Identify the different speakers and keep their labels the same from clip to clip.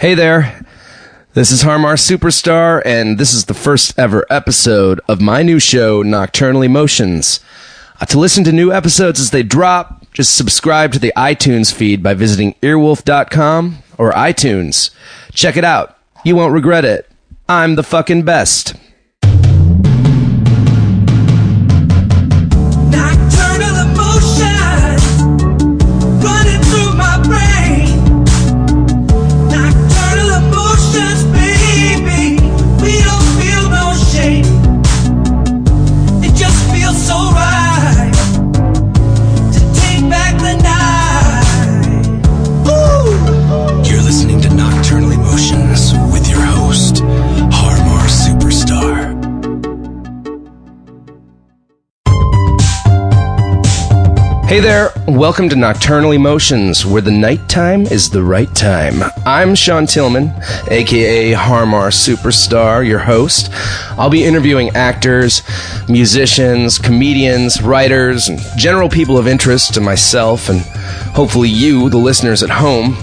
Speaker 1: Hey there. This is Har Mar Superstar, and this is the first ever episode of my new show, Nocturnal Emotions. Uh, to listen to new episodes as they drop, just subscribe to the iTunes feed by visiting earwolf.com or iTunes. Check it out. You won't regret it. I'm the fucking best. Hey there, welcome to Nocturnal Emotions, where the nighttime is the right time. I'm Sean Tillman, aka Har Mar Superstar, your host. I'll be interviewing actors, musicians, comedians, writers, and general people of interest to myself and hopefully you, the listeners at home,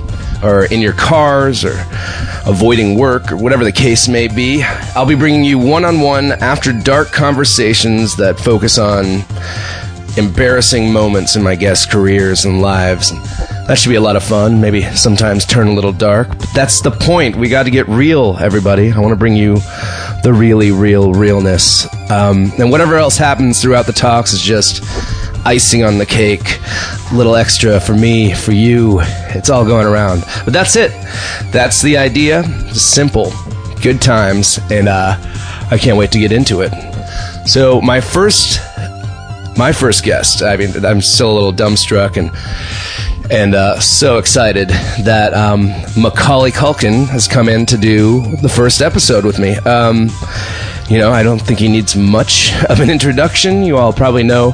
Speaker 1: or in your cars, or avoiding work, or whatever the case may be. I'll be bringing you one on one after dark conversations that focus on embarrassing moments in my guests' careers and lives. And that should be a lot of fun. Maybe sometimes turn a little dark, but that's the point. We got to get real, everybody. I want to bring you the really real realness. Um, and whatever else happens throughout the talks is just icing on the cake, a little extra for me, for you. It's all going around. But that's it. That's the idea. Simple, good times, and uh, I can't wait to get into it. So my first my first guest. I mean, I'm still a little dumbstruck and and uh, so excited that um, Macaulay Culkin has come in to do the first episode with me. Um, you know, I don't think he needs much of an introduction. You all probably know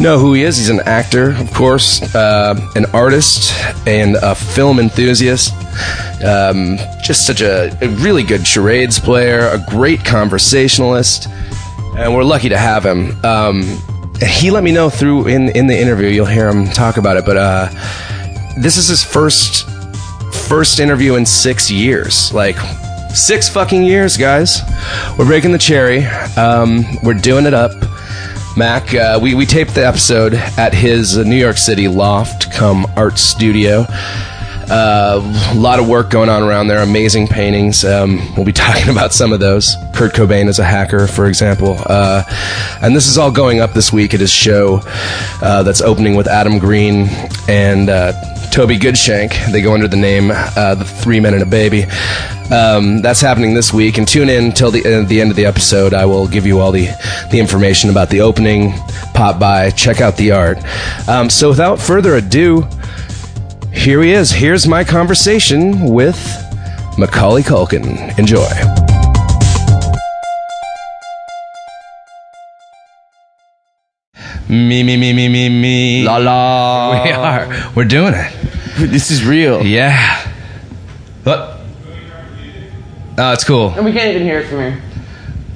Speaker 1: know who he is. He's an actor, of course, uh, an artist, and a film enthusiast. Um, just such a, a really good charades player, a great conversationalist, and we're lucky to have him. Um, he let me know through in in the interview. You'll hear him talk about it, but uh, this is his first first interview in six years. Like six fucking years, guys. We're breaking the cherry. Um, we're doing it up. Mac, uh, we, we taped the episode at his New York City loft come art studio. Uh, a lot of work going on around there. Amazing paintings. Um, we'll be talking about some of those. Kurt Cobain is a hacker, for example. Uh, and this is all going up this week at his show uh, that's opening with Adam Green and uh, Toby Goodshank. They go under the name uh, The Three Men and a Baby. Um, that's happening this week. And tune in till the, uh, the end of the episode. I will give you all the, the information about the opening. Pop by, check out the art. Um, so without further ado, here he is. Here's my conversation with Macaulay Culkin. Enjoy. Me, me, me, me, me, me.
Speaker 2: La la.
Speaker 1: We are. We're doing it.
Speaker 2: This is real.
Speaker 1: Yeah. What? Oh, it's cool.
Speaker 2: And we can't even hear it from here.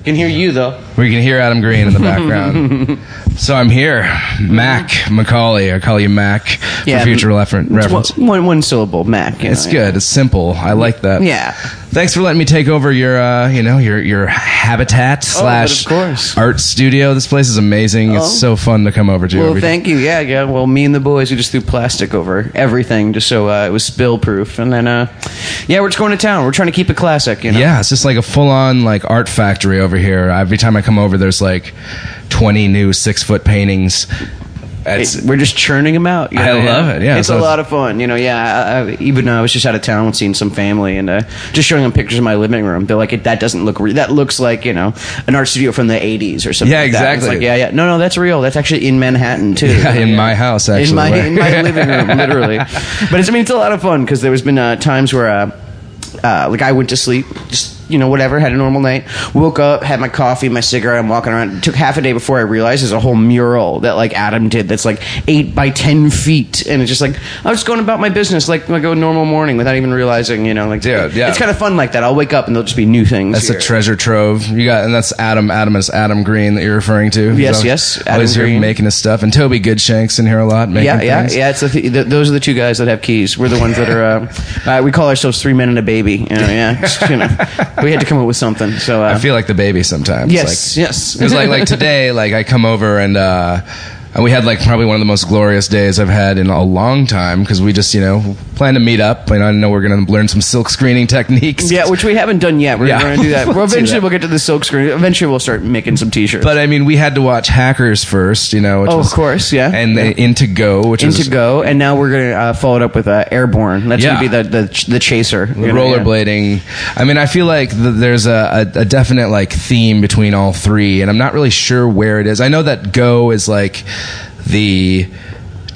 Speaker 2: Can hear you though.
Speaker 1: We can hear Adam Green in the background. so I'm here. Mac Macaulay. I call you Mac
Speaker 2: Yeah,
Speaker 1: for future refer- reference.
Speaker 2: one, one, syllable, Mac. you
Speaker 1: It's
Speaker 2: know,
Speaker 1: good. It's simple. I like that.
Speaker 2: Yeah.
Speaker 1: Thanks for letting me take over your, uh, you know, your your habitat slash
Speaker 2: Oh, course.
Speaker 1: art studio. This place is amazing.
Speaker 2: Oh.
Speaker 1: It's so fun to come over to.
Speaker 2: Well, thank you. Yeah, yeah. Well, me and the boys, we just threw plastic over everything just so uh, it was spill proof. And then, uh, yeah, we're just going to town. We're trying to keep it classic, you know?
Speaker 1: Yeah, it's just like a full on like art factory over here. Every time I come over, there's like twenty new six foot paintings.
Speaker 2: It- we're just churning them out. you
Speaker 1: I
Speaker 2: know,
Speaker 1: love it, yeah,
Speaker 2: it's
Speaker 1: so
Speaker 2: a
Speaker 1: it's-
Speaker 2: lot of fun. You know, yeah. I, I, even uh, I was just out of town with seeing some family and uh, just showing them pictures of my living room. They're like, "That doesn't look. Re- that looks like you know an art studio from the '80s or something."
Speaker 1: Yeah,
Speaker 2: like that.
Speaker 1: Exactly.
Speaker 2: like, yeah, yeah. No, no, that's real. That's actually in Manhattan too.
Speaker 1: Yeah, in my house, actually,
Speaker 2: In my in my living room, literally. But it's I mean it's a lot of fun because there was been uh, times where uh, uh, like I went to sleep just you know, whatever. Had a normal night. Woke up, had my coffee, my cigarette. I'm walking around. It took half a day before I realized there's a whole mural that like Adam did that's like eight by ten feet, and it's just like I was going about my business like like a normal morning without even realizing, you know, like
Speaker 1: Dude, yeah.
Speaker 2: it's kind of fun like that. I'll wake up and there'll just be new things.
Speaker 1: That's
Speaker 2: here.
Speaker 1: a treasure trove. You got, and that's Adam. Adam is Adam Green that you're referring to.
Speaker 2: Yes, yes, Adam
Speaker 1: always here
Speaker 2: Green.
Speaker 1: making his stuff, and Toby Goodshank's in here a lot. Making
Speaker 2: Yeah, yeah,
Speaker 1: things.
Speaker 2: yeah. It's the th- th- those are the two guys that have keys. We're the ones that are. Uh, uh, we call ourselves three men and a baby. You know, yeah. Just, you know, we had to come up with something. So uh,
Speaker 1: I feel like the baby sometimes.
Speaker 2: Yes,
Speaker 1: like,
Speaker 2: yes.
Speaker 1: It was like like today, like I come over and uh and we had like probably one of the most glorious days I've had in a long time because we just you know plan to meet up and I know we're gonna learn some silk screening techniques.
Speaker 2: yeah, which we haven't done yet. We're,
Speaker 1: Yeah.
Speaker 2: gonna do that.
Speaker 1: We'll
Speaker 2: Well,
Speaker 1: do
Speaker 2: eventually
Speaker 1: that.
Speaker 2: we'll get to the silk screen. Eventually we'll start making some t-shirts.
Speaker 1: But I mean, we had to watch Hackers first, you know. Which
Speaker 2: Oh,
Speaker 1: was,
Speaker 2: of course, yeah.
Speaker 1: And
Speaker 2: Yeah.
Speaker 1: the Into Go, which
Speaker 2: into go, and now we're gonna uh, follow it up with uh, airborne. That's gonna be the the, ch- the chaser.
Speaker 1: the
Speaker 2: you know, yeah.
Speaker 1: rollerblading. I mean, I feel like th there's a, a, a definite like theme between all three, and I'm not really sure where it is. I know that Go is like the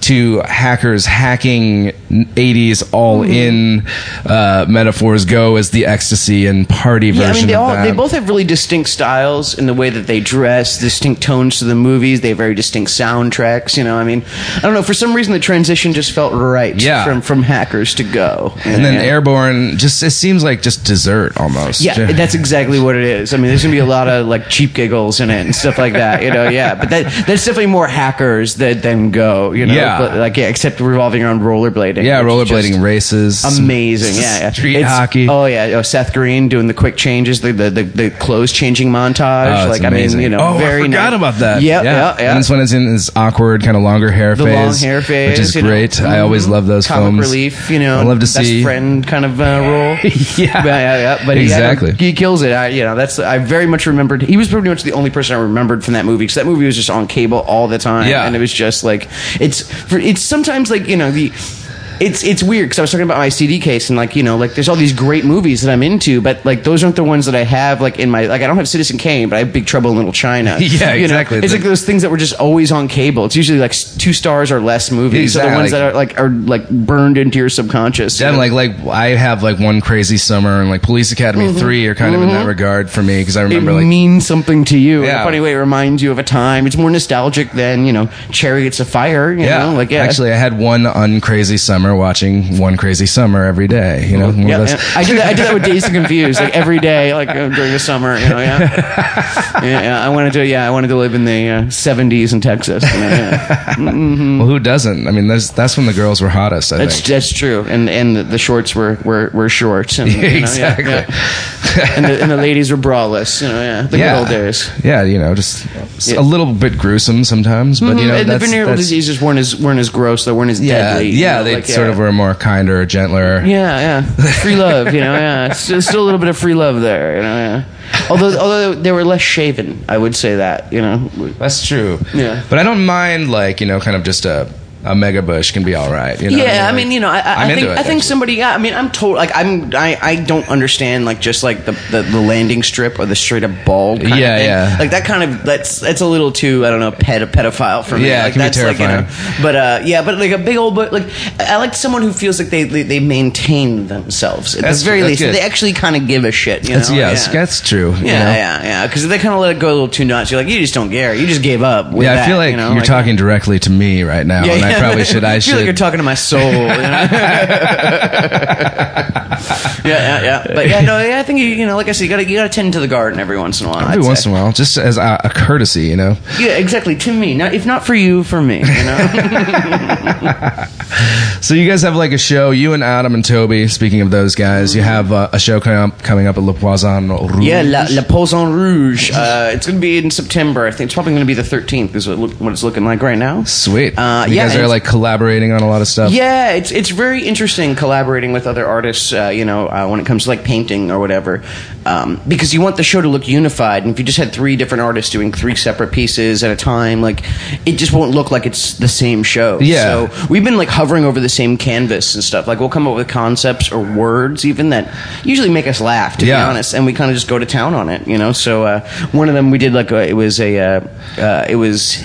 Speaker 1: two hackers hacking 80s all in uh, metaphors. Go as the ecstasy and party
Speaker 2: Yeah, I
Speaker 1: version
Speaker 2: mean, they
Speaker 1: of
Speaker 2: all
Speaker 1: that.
Speaker 2: they both have really distinct styles in the way that they dress, distinct tones to the movies. They have very distinct soundtracks. You know, I mean, I don't know. For some reason, the transition just felt right.
Speaker 1: Yeah.
Speaker 2: from from hackers to go,
Speaker 1: and then. Airborne just it seems like just dessert almost.
Speaker 2: Yeah, that's exactly what it is. I mean, there's gonna be a lot of like cheap giggles in it and stuff like that. You know, yeah. But that that's definitely more hackers than than go. You know,
Speaker 1: Yeah.
Speaker 2: But, like yeah, except revolving around rollerblading.
Speaker 1: yeah,
Speaker 2: which is
Speaker 1: rollerblading races,
Speaker 2: Amazing, yeah, yeah.
Speaker 1: street
Speaker 2: It's-
Speaker 1: hockey.
Speaker 2: Oh yeah, oh, Seth Green doing the quick changes, the the, the, the clothes changing montage.
Speaker 1: Oh, it's
Speaker 2: like I mean, you know,
Speaker 1: oh,
Speaker 2: very
Speaker 1: I forgot
Speaker 2: nice.
Speaker 1: about that.
Speaker 2: Yeah, yeah, yeah.
Speaker 1: And this one is in his awkward, kind of longer hair
Speaker 2: the
Speaker 1: phase,
Speaker 2: long hair phase,
Speaker 1: which is
Speaker 2: you know.
Speaker 1: great. I always
Speaker 2: Mhm.
Speaker 1: love those
Speaker 2: comic
Speaker 1: films.
Speaker 2: relief. You know,
Speaker 1: I love to
Speaker 2: best
Speaker 1: see.
Speaker 2: friend kind of uh, role.
Speaker 1: Yeah.
Speaker 2: yeah, yeah, yeah. But he-
Speaker 1: Exactly.
Speaker 2: he, kills it. I, you know, that's I very much remembered. He was pretty much the only person I remembered from that movie because that movie was just on cable all the time.
Speaker 1: Yeah.
Speaker 2: and it was just like it's for it's sometimes like you know the. It's it's weird because I was talking about my CD case and like you know like there's all these great movies that I'm into but like those aren't the ones that I have like in my like I don't have Citizen Kane but I have Big Trouble in Little China
Speaker 1: Yeah,
Speaker 2: You know?
Speaker 1: exactly.
Speaker 2: it's like those things that were just always on cable it's usually like two stars or less movies so the ones
Speaker 1: Exactly.
Speaker 2: that are like are like burned into your subconscious
Speaker 1: Then like like I have like one crazy summer and like Police Academy three are kind of in that regard for me because I
Speaker 2: Mm-hmm. it
Speaker 1: remember like
Speaker 2: means something to you in
Speaker 1: Yeah.
Speaker 2: a funny way it reminds you of a time it's more nostalgic than you know Chariots of Fire you
Speaker 1: yeah
Speaker 2: know like yeah
Speaker 1: actually I had one uncrazy summer watching one crazy summer every day you know
Speaker 2: yeah. I do that. I did that with Dazed and Confused, like every day, like uh, during the summer. You know, yeah. yeah, yeah. I wanted to, yeah, I wanted to live in the uh, '70s in Texas. You know, yeah.
Speaker 1: well who doesn't I mean that's that's when the girls were hottest I
Speaker 2: That's
Speaker 1: think
Speaker 2: that's true, and and the, shorts were were, were short, and, you know,
Speaker 1: exactly
Speaker 2: and, the, and the ladies were braless. You know, yeah, the good old days.
Speaker 1: yeah you know just a little bit gruesome sometimes but you know
Speaker 2: and the venereal diseases weren't as weren't as gross. They weren't as
Speaker 1: yeah
Speaker 2: deadly. you
Speaker 1: yeah
Speaker 2: know,
Speaker 1: they
Speaker 2: like,
Speaker 1: sort
Speaker 2: yeah.
Speaker 1: of were more kinder gentler
Speaker 2: Yeah, yeah. Free love, you know, yeah. Still, still a little bit of free love there, you know, yeah. Although, although they were less shaven, I would say that, you know.
Speaker 1: That's true.
Speaker 2: Yeah.
Speaker 1: But I don't mind like you know kind of just a a mega bush can be all right. You know
Speaker 2: yeah, I
Speaker 1: Like,
Speaker 2: mean, you know, I, I, think
Speaker 1: it,
Speaker 2: I think somebody. Yeah, I mean, I'm told like I'm I, I don't understand like just like the, the, the landing strip or the straight up bald. Kind
Speaker 1: Yeah,
Speaker 2: of thing.
Speaker 1: yeah.
Speaker 2: Like that kind of that's that's a little too I don't know ped, pedophile for me.
Speaker 1: Yeah,
Speaker 2: like,
Speaker 1: can be
Speaker 2: that's like, you know, but uh, yeah, but like a big old but like I like someone who feels like they they, they maintain themselves at
Speaker 1: That's-
Speaker 2: the very
Speaker 1: that's
Speaker 2: least.
Speaker 1: good.
Speaker 2: They actually kind of give a shit. You
Speaker 1: That's,
Speaker 2: know?
Speaker 1: yes, that's true. you
Speaker 2: Yeah,
Speaker 1: know?
Speaker 2: yeah, yeah. Because if they kind of let it go a little too nuts, you're like, you just don't care. You just gave up.
Speaker 1: Yeah, I feel like
Speaker 2: you
Speaker 1: you're
Speaker 2: like-
Speaker 1: talking directly to me right now,
Speaker 2: Yeah,
Speaker 1: I probably should. I,
Speaker 2: I
Speaker 1: should.
Speaker 2: feel like you're talking to my soul. You know? yeah, yeah, yeah. But yeah, no, yeah, I think you, you know, like I said, you got to you got to tend to the garden every once in a while.
Speaker 1: Every
Speaker 2: I'd
Speaker 1: once
Speaker 2: say.
Speaker 1: in a while, just as a, a courtesy, you know.
Speaker 2: Yeah, exactly. To me, now, if not for you, for me. You know.
Speaker 1: So you guys have like a show. You and Adam and Toby. Speaking of those guys, you have uh, a show coming up coming up at Le Poisson Rouge.
Speaker 2: yeah, La, La Poisson Rouge. Uh, it's going to be in September. I think it's probably going to be the 13th. Is what, look, what it's looking like right now.
Speaker 1: Sweet.
Speaker 2: Uh, yeah,
Speaker 1: like collaborating on a lot of stuff.
Speaker 2: Yeah, it's it's very interesting collaborating with other artists. Uh, you know, uh, when it comes to like painting or whatever, um, because you want the show to look unified. And if you just had three different artists doing three separate pieces at a time, like it just won't look like it's the same show.
Speaker 1: Yeah.
Speaker 2: So we've been like hovering over the same canvas and stuff. Like we'll come up with concepts or words even that usually make us laugh. To be
Speaker 1: Yeah.
Speaker 2: honest, and we kind of just go to town on it. You know. So uh, one of them we did like a, it was a uh, uh, it was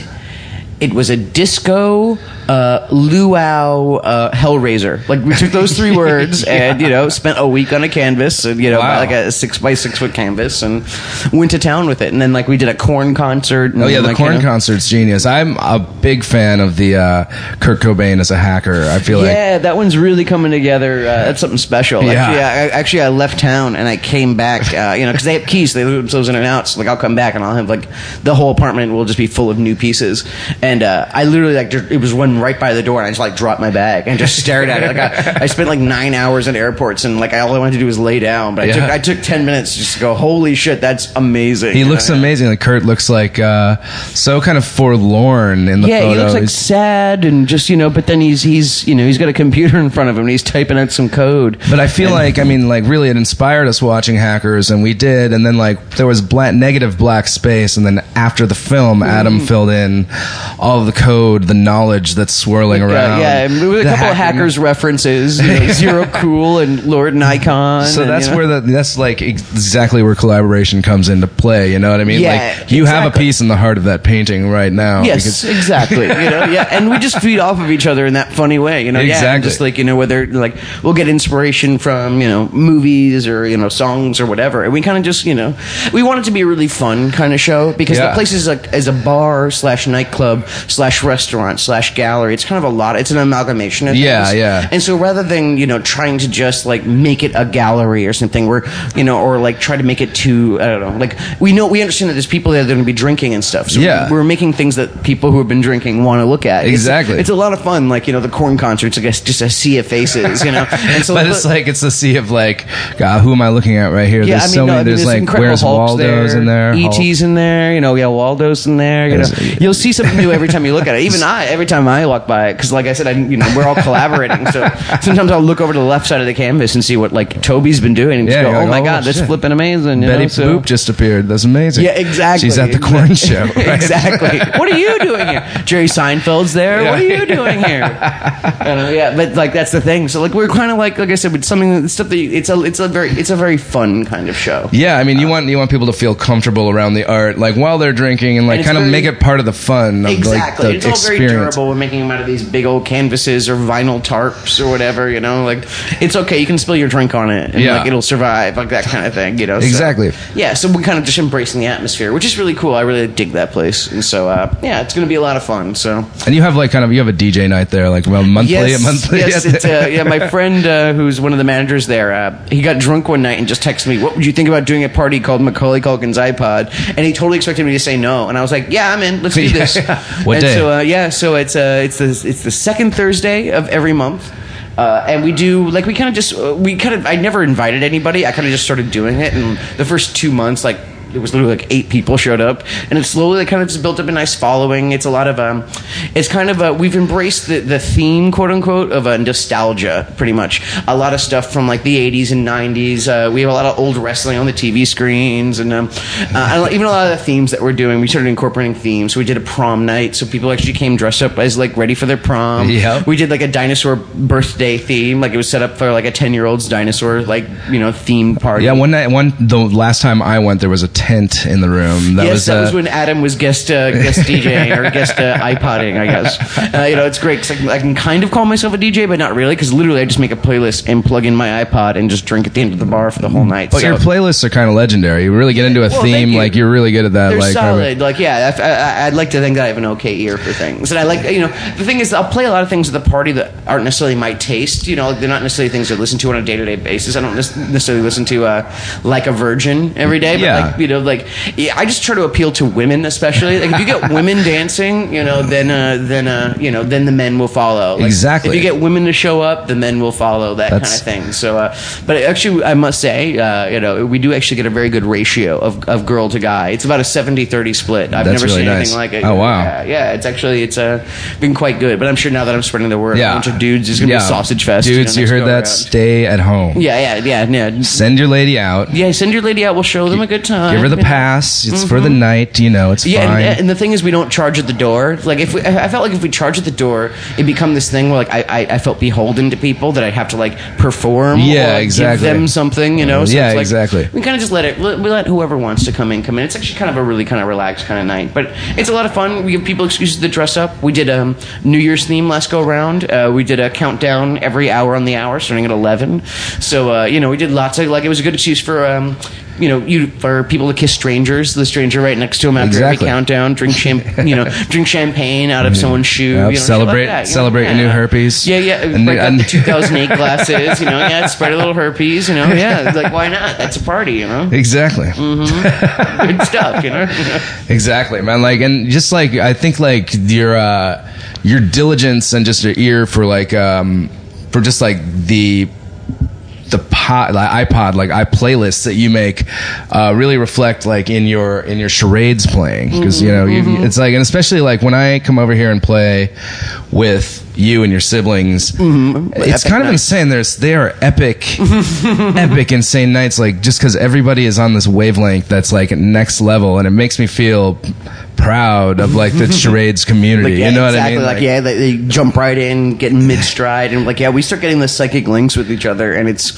Speaker 2: it was a disco uh, luau uh, hellraiser. Like we took those three words and you know spent a week on a canvas, and, you know,
Speaker 1: Wow.
Speaker 2: like a six by six foot canvas, and went to town with it. And then like we did a Korn concert. And,
Speaker 1: Oh yeah, the
Speaker 2: like, you
Speaker 1: Korn
Speaker 2: know-
Speaker 1: concert's genius. I'm a big fan of the uh, Kurt Cobain as a hacker. I feel like
Speaker 2: yeah, that one's really coming together. Uh, that's something special.
Speaker 1: Yeah.
Speaker 2: Actually, I, actually, I left town and I came back. Uh, you know, because they have keys, they leave themselves in and out. So like, I'll come back and I'll have like the whole apartment will just be full of new pieces. And uh, I literally like it was one right by the door, and I just like dropped my bag and just stared at it. Like I, I spent like nine hours in airports, and like all I wanted to do was lay down. But I took I took ten minutes just to go. Holy shit, that's amazing.
Speaker 1: he looks amazing. Like Kurt looks like uh, so kind of forlorn in the
Speaker 2: Yeah,
Speaker 1: photo.
Speaker 2: he looks like
Speaker 1: He's-
Speaker 2: sad and just you know, but then he's he's you know he's got a computer in front of him and he's typing out some code.
Speaker 1: But I feel like I mean, like really, it inspired us watching Hackers, and we did. And then like there was black, negative black space, and then after the film, Adam
Speaker 2: Mm.
Speaker 1: filled in all of the code, the knowledge that's swirling
Speaker 2: Uh,
Speaker 1: around.
Speaker 2: yeah, and with a couple of hackers references, you know, Zero Cool and Lord Nikon.
Speaker 1: So
Speaker 2: and,
Speaker 1: that's
Speaker 2: you know.
Speaker 1: where the that's like exactly where collaboration comes into play. You know what I mean?
Speaker 2: Yeah,
Speaker 1: like you have a piece in the heart of that painting right now.
Speaker 2: Yes, exactly. You know, yeah, and we just feed off of each other in that funny way. You know, yeah,
Speaker 1: Exactly.
Speaker 2: just like you know, whether like we'll get inspiration from you know movies or you know songs or whatever, and we kind of just you know we want it to be a really fun kind of show because
Speaker 1: Yeah.
Speaker 2: the place is like as a bar slash nightclub slash restaurant slash gallery. It's kind of a lot. It's an amalgamation of
Speaker 1: Yeah,
Speaker 2: things.
Speaker 1: yeah.
Speaker 2: And so rather than you know trying to just like make it a gallery or something, we're you know or like try to make it too I don't know like we know we understand that there's people there that are going to be drinking and stuff. So
Speaker 1: Yeah.
Speaker 2: we're making things that people who have been drinking want to look at.
Speaker 1: Exactly.
Speaker 2: It's, a lot of fun. Like you know the Korn concerts. I guess just a sea of faces. You know. And so
Speaker 1: but it's like it's a sea of like, God, who am I looking at right here?
Speaker 2: yeah,
Speaker 1: there's
Speaker 2: I mean,
Speaker 1: so
Speaker 2: no,
Speaker 1: many.
Speaker 2: I mean,
Speaker 1: there's, like where's
Speaker 2: Hulk's
Speaker 1: Waldo's in there? Hulk.
Speaker 2: ET's in there. You know, yeah, Waldo's in there. You know, you'll see something new every time you look at it. Even I, every time I walk by it, because like I said, I, you know, we're all collaborating. So sometimes I'll look over to the left side of the canvas and see what like Toby's been doing, and just
Speaker 1: Yeah,
Speaker 2: go,
Speaker 1: you're
Speaker 2: "Oh
Speaker 1: like,
Speaker 2: my
Speaker 1: oh,
Speaker 2: god, that's
Speaker 1: shit.
Speaker 2: flipping amazing." You
Speaker 1: Betty
Speaker 2: know? so,
Speaker 1: Boop just appeared. That's amazing.
Speaker 2: Yeah, exactly.
Speaker 1: She's at the Korn show. Right?
Speaker 2: exactly. What are you doing here? Jerry Seinfeld's there. What are you doing here? I don't know, yeah, but like that's the thing. So like we're kind of like like I said, with something that- stuff that you, it's a it's a very it's a very fun kind of show.
Speaker 1: Yeah, I mean, you uh, want you want people to feel comfortable around the art, like while they're drinking, and like
Speaker 2: And it's
Speaker 1: kind of
Speaker 2: very-
Speaker 1: make it part of the fun of
Speaker 2: Exactly.
Speaker 1: like
Speaker 2: it's
Speaker 1: the
Speaker 2: all very durable. We're making them out of these big old canvases or vinyl tarps or whatever. You know, like it's okay. You can spill your drink on it, and
Speaker 1: Yeah.
Speaker 2: like it'll survive, like that kind of thing. You know, So-
Speaker 1: Exactly.
Speaker 2: yeah. So we're kind of just embracing the atmosphere, which is really cool. I really dig that place, and so uh, yeah, it's going to be a lot of fun. So
Speaker 1: And you have like kind of you have a DJ night there, like well monthly,
Speaker 2: Yes,
Speaker 1: monthly.
Speaker 2: yes. It's, uh, yeah, my friend uh, who's one of the managers there, uh, he got drunk one night and just texted me, "What would you think about doing a party called Macaulay Culkin's iPod?" And he totally expected me to say no, and I was like, "Yeah, I'm in. Let's do this."
Speaker 1: What
Speaker 2: and
Speaker 1: day?
Speaker 2: So uh, yeah, so it's uh, it's the it's the second Thursday of every month. Uh, and we do like we kind of just uh, we kind of I never invited anybody. I kind of just started doing it, and the first two months, like it was literally like eight people showed up, and it slowly kind of just built up a nice following. It's a lot of um, it's kind of a, we've embraced the the theme, quote unquote, of a nostalgia, pretty much. A lot of stuff from like the '80s and '90s. Uh, we have a lot of old wrestling on the TV screens, and um, uh, even a lot of the themes that we're doing. We started incorporating themes. So we did a prom night, so people actually came dressed up as like ready for their prom.
Speaker 1: Yep.
Speaker 2: We did like a dinosaur birthday theme, like it was set up for like a ten year old's dinosaur like you know themed party.
Speaker 1: Yeah, one night, one the last time I went, there was a tent in the room. That
Speaker 2: yes,
Speaker 1: was,
Speaker 2: that
Speaker 1: uh,
Speaker 2: was when Adam was guest uh, guest DJing or guest uh, iPodding, I guess. Uh, you know, it's great 'cause I, can, I can kind of call myself a DJ, but not really, because literally I just make a playlist and plug in my iPod and just drink at the end of the bar for the whole night.
Speaker 1: But
Speaker 2: so.
Speaker 1: your playlists are kind of legendary. You really get into a
Speaker 2: Well,
Speaker 1: theme,
Speaker 2: you.
Speaker 1: like you're really good at that.
Speaker 2: They're
Speaker 1: like
Speaker 2: solid. Like, yeah, I, I, I'd like to think that I have an okay ear for things, and I like, you know, the thing is, I'll play a lot of things at the party that aren't necessarily my taste. You know, like, they're not necessarily things I listen to on a day to day basis. I don't necessarily listen to uh, like a virgin every day, but
Speaker 1: Yeah.
Speaker 2: like, you know, like, I just try to appeal to women, especially. Like, if you get women dancing, you know, then, uh, then, uh, you know, then the men will follow. Like,
Speaker 1: Exactly.
Speaker 2: If you get women to show up, the men will follow. That kind of thing. So, uh, but actually, I must say, uh, you know, we do actually get a very good ratio of, of girl to guy. It's about a 70-30 split. I've
Speaker 1: That's
Speaker 2: never
Speaker 1: really
Speaker 2: seen
Speaker 1: nice.
Speaker 2: anything like it.
Speaker 1: Oh, wow.
Speaker 2: Yeah, yeah, it's actually it's uh, been quite good. But I'm sure now that I'm spreading the word,
Speaker 1: Yeah.
Speaker 2: a bunch of dudes is gonna
Speaker 1: yeah.
Speaker 2: be a sausage fest.
Speaker 1: Dudes,
Speaker 2: know,
Speaker 1: you heard that?
Speaker 2: around.
Speaker 1: Stay at home.
Speaker 2: Yeah, yeah, yeah, yeah.
Speaker 1: Send your lady out.
Speaker 2: Yeah, send your lady out. We'll show them a good time.
Speaker 1: Give her the
Speaker 2: know.
Speaker 1: pass. It's for the night. You know, it's
Speaker 2: Yeah,
Speaker 1: fine.
Speaker 2: and, and the thing is, we don't charge at the door. Like if we, I felt like if we charge at the door, it become this thing where like I, I, I felt beholden to people that I'd have to like perform.
Speaker 1: Yeah,
Speaker 2: or, like,
Speaker 1: exactly.
Speaker 2: Give them something, you know. So
Speaker 1: Yeah,
Speaker 2: it's like,
Speaker 1: exactly.
Speaker 2: We kind of just let it. We let whoever wants to come in come in. It's actually kind of a really kind of relaxed kind of night, but it's a lot of fun. We give people excuses to dress up. We did a um, New Year's theme last go around. Uh, we did a countdown every hour on the hour, starting at eleven. So uh, you know, we did lots of like it was a good excuse for. Um, you know, you for people to kiss strangers, the stranger right next to them after
Speaker 1: Exactly.
Speaker 2: every countdown, drink champ, you know, drink champagne out of someone's shoe,
Speaker 1: Yep,
Speaker 2: you know,
Speaker 1: celebrate-
Speaker 2: like know,
Speaker 1: celebrate your
Speaker 2: yeah.
Speaker 1: new herpes.
Speaker 2: Yeah, yeah,
Speaker 1: And
Speaker 2: break
Speaker 1: the-
Speaker 2: out the 2008 glasses, you know, yeah, spread a little herpes, you know, yeah, like why not? That's a party, you know,
Speaker 1: exactly. mm-hmm.
Speaker 2: good stuff, you know.
Speaker 1: Exactly, man. Like, and just like I think, like your uh, your diligence and just your ear for like um, for just like the the pod, like iPod, like i playlists that you make, uh, really reflect like in your in your charades playing. Because you know you, it's like and especially like when I come over here and play with you and your siblings, it's
Speaker 2: Epic
Speaker 1: kind of
Speaker 2: night.
Speaker 1: insane. There's they are epic, epic, insane nights. Like just because everybody is on this wavelength that's like next level, and it makes me feel proud of like the charades community.
Speaker 2: Like, yeah,
Speaker 1: you know
Speaker 2: exactly.
Speaker 1: what I mean?
Speaker 2: Like, yeah, they, they jump right in, get mid stride, and like, yeah, we start getting the psychic links with each other, and it's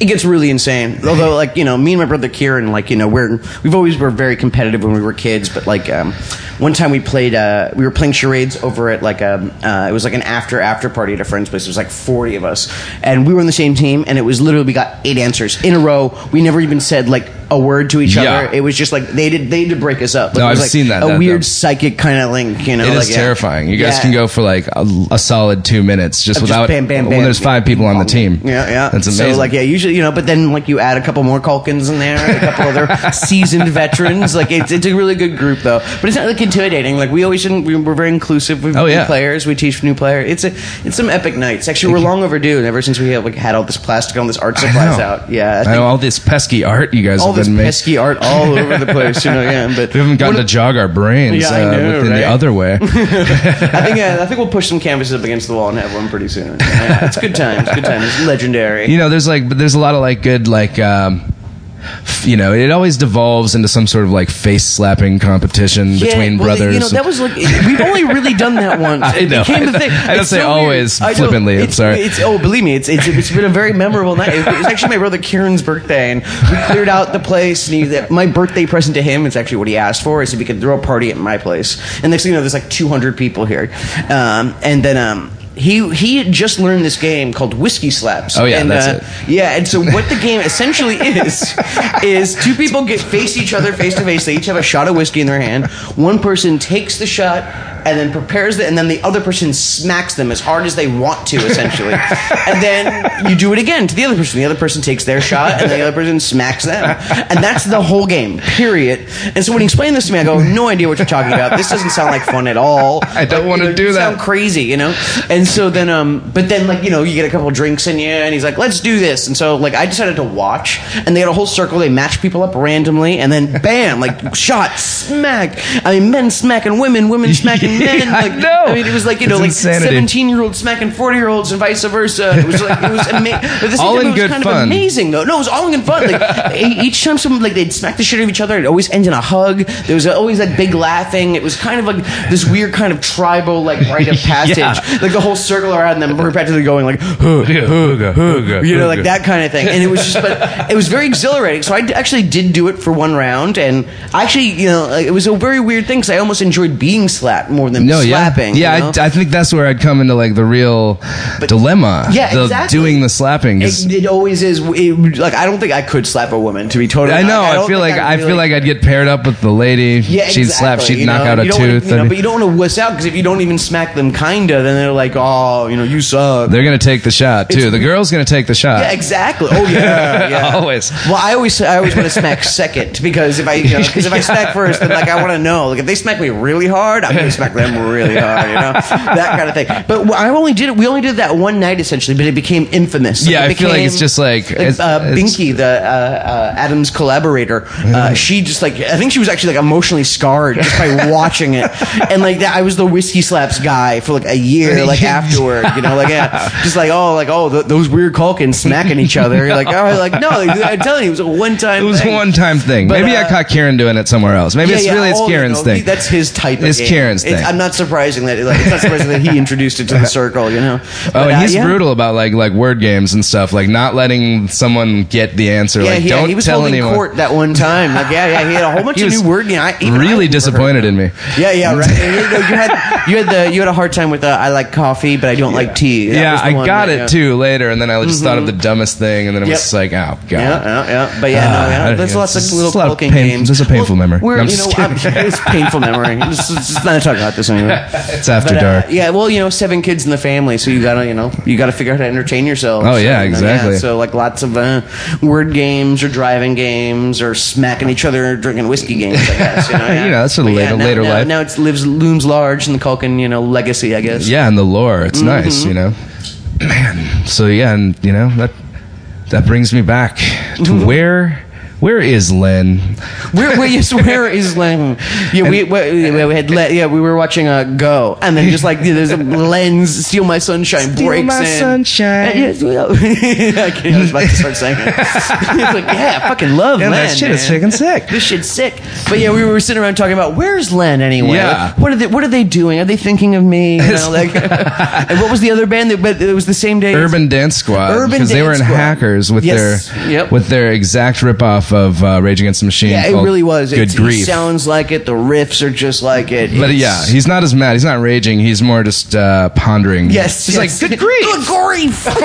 Speaker 2: it gets really insane. Although, like, you know, me and my brother Kieran, like, you know, we're we've always were very competitive when we were kids, but like, um, one time we played, uh, we were playing charades over at like a, uh, it was like an after after after party at a friend's place. It was like forty of us, and we were on the same team, and it was literally we got eight answers in a row. We never even said like a word to each
Speaker 1: Yeah.
Speaker 2: other. It was just like they did they did break us up. Like,
Speaker 1: No, I've
Speaker 2: like
Speaker 1: seen that.
Speaker 2: A
Speaker 1: That-
Speaker 2: weird
Speaker 1: that-
Speaker 2: psychic kind of link, you know.
Speaker 1: It is
Speaker 2: like, yeah.
Speaker 1: terrifying. You guys
Speaker 2: Yeah.
Speaker 1: can go for like a, a solid two minutes just uh,
Speaker 2: Just
Speaker 1: without
Speaker 2: bam, bam, bam, when
Speaker 1: there's five people on the um, team.
Speaker 2: Yeah, yeah.
Speaker 1: That's amazing.
Speaker 2: So like, yeah, usually you know, but then like you add a couple more Culkins in there, a couple other seasoned veterans. Like it's it's a really good group though. But it's not like intimidating. Like we always we, we're very inclusive with
Speaker 1: Oh,
Speaker 2: new players. We teach new players. It's a it's some epic nights. Actually, we're long overdue. Ever since we have like had all this plastic, all this art supplies out. Yeah, I
Speaker 1: I know all this pesky art you guys
Speaker 2: all this
Speaker 1: making.
Speaker 2: pesky art all over the place. You know, yeah. But
Speaker 1: We haven't gotten to jog our brains
Speaker 2: Yeah,
Speaker 1: uh,
Speaker 2: know,
Speaker 1: within
Speaker 2: right?
Speaker 1: the other way.
Speaker 2: I think uh, I think we'll push some canvases up against the wall and have one pretty soon. Yeah, it's good times. Good times. It's legendary.
Speaker 1: you know, there's like, there's a lot of like good like. um you know, it always devolves into some sort of like face slapping competition
Speaker 2: Yeah,
Speaker 1: between
Speaker 2: well,
Speaker 1: brothers.
Speaker 2: You know, that was like we've only really done that once.
Speaker 1: I
Speaker 2: It
Speaker 1: know.
Speaker 2: became the thing.
Speaker 1: I don't
Speaker 2: It's
Speaker 1: say
Speaker 2: so
Speaker 1: always
Speaker 2: I know.
Speaker 1: flippantly, I'm
Speaker 2: It's-
Speaker 1: sorry.
Speaker 2: It's oh, believe me, it's it's, it's been a very memorable night. It was actually my brother Kieran's birthday, and we cleared out the place. And he, my birthday present to him is actually what he asked for. Is if we could throw a party at my place. And next thing you know, there's like 200 people here, um, and then. Um, he he had just learned this game called Whiskey Slaps.
Speaker 1: Oh, yeah,
Speaker 2: and,
Speaker 1: that's
Speaker 2: uh,
Speaker 1: it.
Speaker 2: Yeah, and so what the game essentially is is two people get face each other face to face. They each have a shot of whiskey in their hand. One person takes the shot and then prepares it, and then the other person smacks them as hard as they want to, essentially. and then you do it again to the other person. The other person takes their shot, and the other person smacks them, and that's the whole game. Period. And so when he explained this to me, I go, "No idea what you're talking about. This doesn't sound like fun at all.
Speaker 1: I don't
Speaker 2: Like,
Speaker 1: wanna do
Speaker 2: you
Speaker 1: that."
Speaker 2: Sound crazy, you know." And so then, um, but then like you know, you get a couple drinks in you, and he's like, "Let's do this." And so like I decided to watch, and they had a whole circle. They matched people up randomly, and then bam, like shot, smack. I mean, men smacking women, women smacking men.
Speaker 1: Yeah, I
Speaker 2: Like,
Speaker 1: know.
Speaker 2: I mean, it was like you know,
Speaker 1: It's
Speaker 2: like seventeen year olds smacking forty year olds, and vice versa. It was like it was amazing.
Speaker 1: All in
Speaker 2: it was
Speaker 1: good
Speaker 2: kind
Speaker 1: fun.
Speaker 2: of amazing though. No, it was all in good fun. Like each time someone like they'd smack the shit out of each other, it always ends in a hug. There was always that big laughing. It was kind of like this weird kind of tribal like rite of passage.
Speaker 1: Yeah.
Speaker 2: Like the whole circle around them perpetually going like
Speaker 1: Hooga, hooga,
Speaker 2: you know, like that kind of thing. And it was just, but it was very exhilarating. So I d- actually did do it for one round, and actually, you know, like, it was a very weird thing because I almost enjoyed being slapped more than
Speaker 1: No,
Speaker 2: slapping.
Speaker 1: yeah,
Speaker 2: you know?
Speaker 1: I, I think that's where I'd come into like the real dilemma.
Speaker 2: Yeah,
Speaker 1: the,
Speaker 2: exactly.
Speaker 1: Doing the slapping is.
Speaker 2: It, it always is. It, like I don't think I could slap a woman to be totally.
Speaker 1: I know.
Speaker 2: I,
Speaker 1: I, feel like I
Speaker 2: really
Speaker 1: feel like I'd get paired up with the lady.
Speaker 2: Yeah,
Speaker 1: she'd slap. She'd knock
Speaker 2: know?
Speaker 1: out a
Speaker 2: You don't wanna-
Speaker 1: tooth.
Speaker 2: you know, but you don't want to wuss out because if you don't even smack them, kinda, then they're like, oh, you know, you suck.
Speaker 1: they're gonna take the shot too.
Speaker 2: It's-
Speaker 1: the girl's gonna take the shot.
Speaker 2: Yeah, exactly. Oh yeah, yeah.
Speaker 1: Always.
Speaker 2: Well, I always I always want to smack second because if I you know, cause if I smack first, then like I want to know like if they smack me really hard, I'm gonna smack them really hard, you know, that kind of thing. But I only did it. We only did that one night essentially, but it became infamous. Like,
Speaker 1: Yeah, I feel like it's just like- it's-
Speaker 2: uh,
Speaker 1: it's-
Speaker 2: Binki, the uh, uh, Adams collaborator. Uh, she just like I think she was actually like emotionally scarred just by watching it, and like that I was the whiskey slaps guy for like a year, like
Speaker 1: Yeah.
Speaker 2: Afterward. You know, like yeah, just like oh, like oh, th- those weird Culkins smacking each other. You're like oh, like no, I'm telling you, it was a one time.
Speaker 1: It was a one time thing.
Speaker 2: But,
Speaker 1: Maybe I
Speaker 2: uh,
Speaker 1: caught Kieran doing it somewhere else. Maybe it's really it's
Speaker 2: oh,
Speaker 1: Kieran's thing.
Speaker 2: he- that's his type. Of
Speaker 1: It's
Speaker 2: game.
Speaker 1: Kieran's
Speaker 2: It's-
Speaker 1: thing.
Speaker 2: I'm not surprising that like, it's not surprising that he introduced it to the circle. You know.
Speaker 1: Oh,
Speaker 2: But,
Speaker 1: and
Speaker 2: uh,
Speaker 1: he's
Speaker 2: yeah.
Speaker 1: brutal about like like word games and stuff, like not letting someone get the answer.
Speaker 2: Yeah,
Speaker 1: like,
Speaker 2: he,
Speaker 1: don't
Speaker 2: he was
Speaker 1: tell
Speaker 2: holding
Speaker 1: anyone.
Speaker 2: court that one time. Like, yeah, yeah, he had a whole bunch of new word. games. I, I
Speaker 1: really disappointed in me.
Speaker 2: Yeah, yeah, right. You, you had you had the you had a hard time with uh, I like coffee, but I don't like tea. That
Speaker 1: yeah,
Speaker 2: was the
Speaker 1: I
Speaker 2: one
Speaker 1: got
Speaker 2: that,
Speaker 1: it
Speaker 2: yeah.
Speaker 1: too later, and then I just thought of the dumbest thing, and then it was
Speaker 2: Yep.
Speaker 1: just like, oh god.
Speaker 2: Yeah, yeah, yeah. But yeah, no,
Speaker 1: Ah,
Speaker 2: yeah. There's lots of little
Speaker 1: a lot of pain-
Speaker 2: games.
Speaker 1: is a painful memory.
Speaker 2: We're,
Speaker 1: No, I'm
Speaker 2: you
Speaker 1: just
Speaker 2: know, I'm, it's painful memory. Just, just not talk about this anymore.
Speaker 1: It's after
Speaker 2: But, uh,
Speaker 1: dark.
Speaker 2: yeah, well, you know, seven kids in the family, so you gotta, you know, you gotta figure out how to entertain yourself.
Speaker 1: Oh, yeah,
Speaker 2: So, you
Speaker 1: exactly.
Speaker 2: so like lots of uh, word games or driving games or smacking each other, or drinking whiskey games. I guess. You know, yeah.
Speaker 1: You know, that's a
Speaker 2: But
Speaker 1: later-
Speaker 2: now,
Speaker 1: later
Speaker 2: now,
Speaker 1: life.
Speaker 2: Now it lives looms large in the Culkin, you know, legacy. I guess.
Speaker 1: Yeah, and the lore, it's
Speaker 2: Mm-hmm.
Speaker 1: nice, you know. Man, so yeah, and you know that that brings me back to
Speaker 2: Mm-hmm.
Speaker 1: where where is Len?
Speaker 2: Where, where, yes, where is Len? Yeah, we, we, we had Le, yeah, we were watching uh, Go, and then just like yeah, there's a Len's, Steal My Sunshine
Speaker 1: Steal
Speaker 2: breaks
Speaker 1: My
Speaker 2: in.
Speaker 1: Sunshine.
Speaker 2: And, yes, well, I can't- I was about to start saying it. it's like, yeah, I fucking love
Speaker 1: Yeah,
Speaker 2: Len.
Speaker 1: that shit is
Speaker 2: man.
Speaker 1: freaking sick.
Speaker 2: This shit's sick. But yeah, we were sitting around talking about where's Len anyway?
Speaker 1: Yeah.
Speaker 2: Like, what are they? What are they doing? Are they thinking of me? You know, like, and what was the other band? That, but it was the same day. as-
Speaker 1: Urban Dance Squad
Speaker 2: Urban
Speaker 1: because they were in
Speaker 2: Squad.
Speaker 1: Hackers with
Speaker 2: Yes.
Speaker 1: their
Speaker 2: Yep.
Speaker 1: with their exact ripoff of uh, Rage Against the Machine.
Speaker 2: Yeah, it really was.
Speaker 1: Good
Speaker 2: It,
Speaker 1: grief.
Speaker 2: It sounds like it. The riffs are just like it.
Speaker 1: but
Speaker 2: It's-
Speaker 1: yeah, he's not as mad. He's not raging. He's more just uh, pondering.
Speaker 2: Yes,
Speaker 1: he's
Speaker 2: yes.
Speaker 1: like good grief.
Speaker 2: Good grief.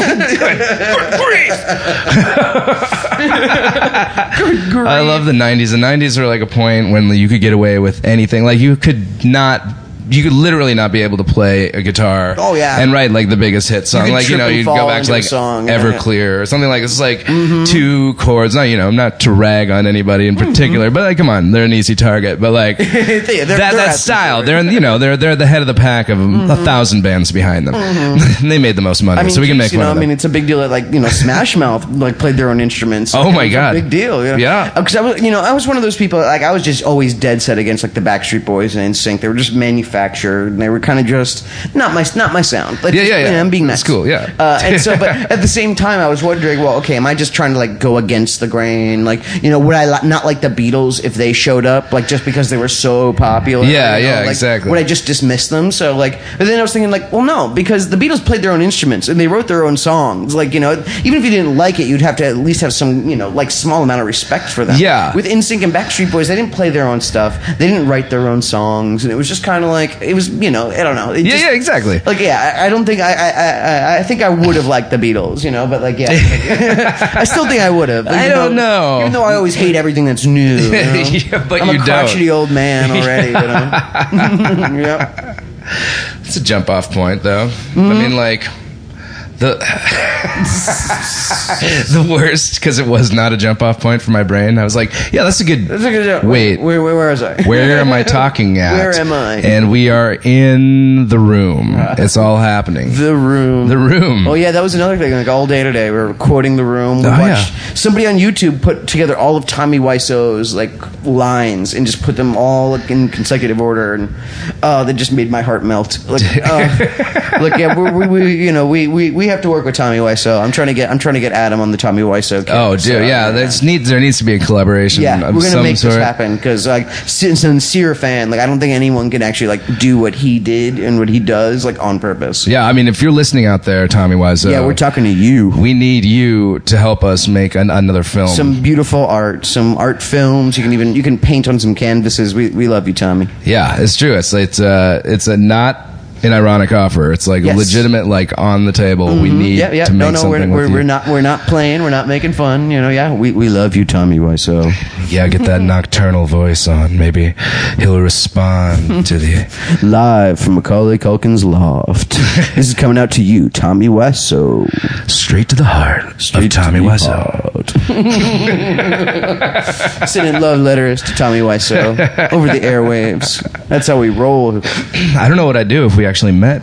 Speaker 2: Good grief.
Speaker 1: I love the '90s. The '90s were like a point when you could get away with anything. Like you could not. You could literally not be able to play a guitar.
Speaker 2: Oh, yeah.
Speaker 1: and write like the biggest hit song.
Speaker 2: could
Speaker 1: like you know, you'd go back to like
Speaker 2: song, yeah. Mm-hmm.
Speaker 1: Everclear or something like this. It's like two chords. Not you know, not to rag on anybody in particular, but like come on, they're an easy target. But like
Speaker 2: Mm-hmm. they're-
Speaker 1: that
Speaker 2: they're
Speaker 1: that style, they're in, you know they're they're the head of the pack of a, a thousand bands behind them. they made the most money,
Speaker 2: Mm-hmm. I mean,
Speaker 1: so we can make
Speaker 2: you know, I mean, it's a big deal that like you know, Smash Mouth like played their own instruments.
Speaker 1: Oh,
Speaker 2: Like,
Speaker 1: my
Speaker 2: it was a
Speaker 1: God.
Speaker 2: big deal. Yeah,
Speaker 1: Yeah.
Speaker 2: Because I was, you know, I was one of those people. Like I was just always dead set against like the Backstreet Boys and NSYNC. They were just manufactured. And They were kind of just not my not my sound. Like,
Speaker 1: Yeah, yeah,
Speaker 2: you know,
Speaker 1: yeah.
Speaker 2: I'm being nice.
Speaker 1: That's cool, yeah.
Speaker 2: Uh, and so, but at the same time, I was wondering, well, okay, am I just trying to like go against the grain? Like, you know, would I li- not like the Beatles if they showed up, like just because they were so popular?
Speaker 1: Yeah,
Speaker 2: you know?
Speaker 1: yeah,
Speaker 2: Like,
Speaker 1: exactly.
Speaker 2: Would I just dismiss them? So like, but then I was thinking like, well, no, because the Beatles played their own instruments and they wrote their own songs. Like, you know, even if you didn't like it, you'd have to at least have some, you know, like small amount of respect for them.
Speaker 1: Yeah.
Speaker 2: With NSYNC and Backstreet Boys, they didn't play their own stuff. They didn't write their own songs, and it was just kind of like it was, you know, I don't know. It
Speaker 1: yeah,
Speaker 2: just-
Speaker 1: yeah, exactly.
Speaker 2: Like, yeah, I, I don't think I, I, I, I think I would have liked the Beatles, you know, but like, yeah, I still think I would have.
Speaker 1: I don't
Speaker 2: though-
Speaker 1: know.
Speaker 2: Even though I always hate everything that's new. You know?
Speaker 1: Yeah, but
Speaker 2: I'm
Speaker 1: you
Speaker 2: a
Speaker 1: don't.
Speaker 2: crotchety old man already. You know? yep.
Speaker 1: It's a jump off point, though.
Speaker 2: Mm-hmm.
Speaker 1: I mean, like the the worst because it was not a jump off point for my brain. I was like, yeah, that's a good.
Speaker 2: That's a good job.
Speaker 1: Wait.
Speaker 2: where, where, where was I?
Speaker 1: Where am I talking at?
Speaker 2: Where am I?
Speaker 1: And we are in the room. It's all happening.
Speaker 2: The room.
Speaker 1: The room.
Speaker 2: Oh yeah, that was another thing. Like all day today, we were quoting the room. We
Speaker 1: Oh,
Speaker 2: watched somebody on YouTube put together all of Tommy Wiseau's like lines and just put them all in consecutive order, and uh, that just made my heart melt. Like, uh, look, yeah, we, we, we, you know, we, we, we have to work with Tommy Wiseau. I'm trying to get, I'm trying to get Adam on the Tommy Wiseau. kick,
Speaker 1: Oh, dude,
Speaker 2: so,
Speaker 1: yeah. There's needs there needs to be a collaboration.
Speaker 2: Yeah, we're gonna make
Speaker 1: sort.
Speaker 2: this happen because, like, sin- sincere fan. Like, I don't think anyone can actually like do what he did and what he does like on purpose.
Speaker 1: Yeah, I mean, if you're listening out there, Tommy Wiseau,
Speaker 2: Yeah, we're talking to you.
Speaker 1: We need you to help us make an, another film.
Speaker 2: some beautiful art, some art films. You can even you can paint on some canvases. We we love you, Tommy.
Speaker 1: Yeah, it's true. It's it's uh it's a not an ironic offer. It's like
Speaker 2: Yes.
Speaker 1: legitimate, like on the table. We mm-hmm. need
Speaker 2: Yeah, yeah.
Speaker 1: to make
Speaker 2: No, no,
Speaker 1: something
Speaker 2: we're, we're, we're not we're not playing. We're not making fun. You know, yeah. We we love you, Tommy Wiseau.
Speaker 1: Yeah, get that nocturnal voice on. Maybe he'll respond to the.
Speaker 2: Live from Macaulay Culkin's loft. this is coming out to you, Tommy Wiseau.
Speaker 1: Straight to the heart of Tommy Wiseau.
Speaker 2: Sending love letters to Tommy Wiseau over the airwaves. That's how we roll.
Speaker 1: I don't know what I'd do if we actually met.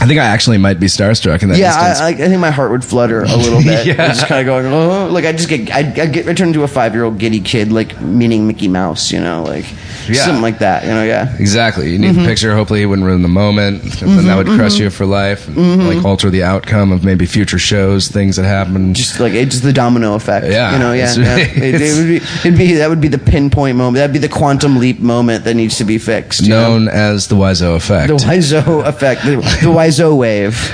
Speaker 1: I think I actually might be starstruck in that
Speaker 2: Yeah. I, I, I think my heart would flutter a little bit.
Speaker 1: Yeah.
Speaker 2: Just kind of going, oh, like I just get, I, I get, I turn into a five year old giddy kid, like meaning Mickey Mouse, you know, like
Speaker 1: Yeah.
Speaker 2: something like that, you know, yeah.
Speaker 1: Exactly. You need
Speaker 2: Mm-hmm.
Speaker 1: the picture. Hopefully, it wouldn't ruin the moment. Then that would crush you for life. and,
Speaker 2: Mm-hmm.
Speaker 1: Like alter the outcome of maybe future shows, things that happen.
Speaker 2: Just like it's just the domino effect.
Speaker 1: Yeah,
Speaker 2: you know, yeah. yeah. It, it would be, it'd be that would be the pinpoint moment. That'd be the quantum leap moment that needs to be fixed. you know?
Speaker 1: known as the Wiseau effect.
Speaker 2: The Wiseau effect, the, the Wiseau wave,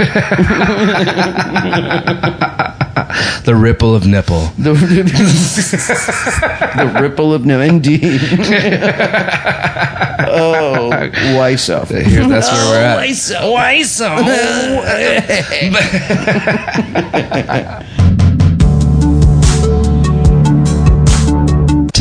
Speaker 1: the ripple of nipple.
Speaker 2: the, the ripple of no, indeed. oh, Wiseau.
Speaker 1: Here, that's where we're at. Oh,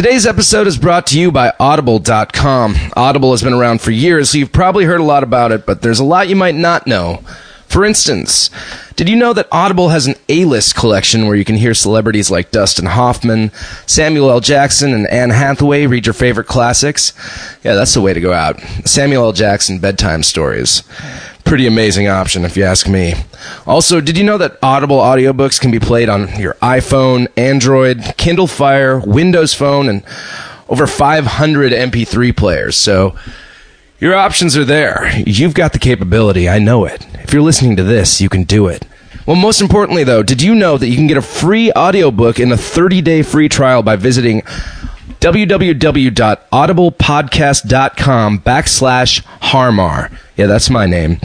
Speaker 1: Today's episode is brought to you by Audible.com. Audible has been around for years, so you've probably heard a lot about it, but there's a lot you might not know. For instance, did you know that Audible has an A-list collection where you can hear celebrities like Dustin Hoffman, Samuel L. Jackson, and Anne Hathaway read your favorite classics? Yeah, that's the way to go out. Samuel L. Jackson bedtime stories. Pretty amazing option, if you ask me. Also, did you know that Audible audiobooks can be played on your iPhone, Android, Kindle Fire, Windows Phone, and over 500 MP3 players? So, your options are there. You've got the capability. I know it. If you're listening to this, you can do it. Well, most importantly, though, did you know that you can get a free audiobook in a 30 day free trial by visiting www.audiblepodcast.com backslash harmar. Yeah, that's my name.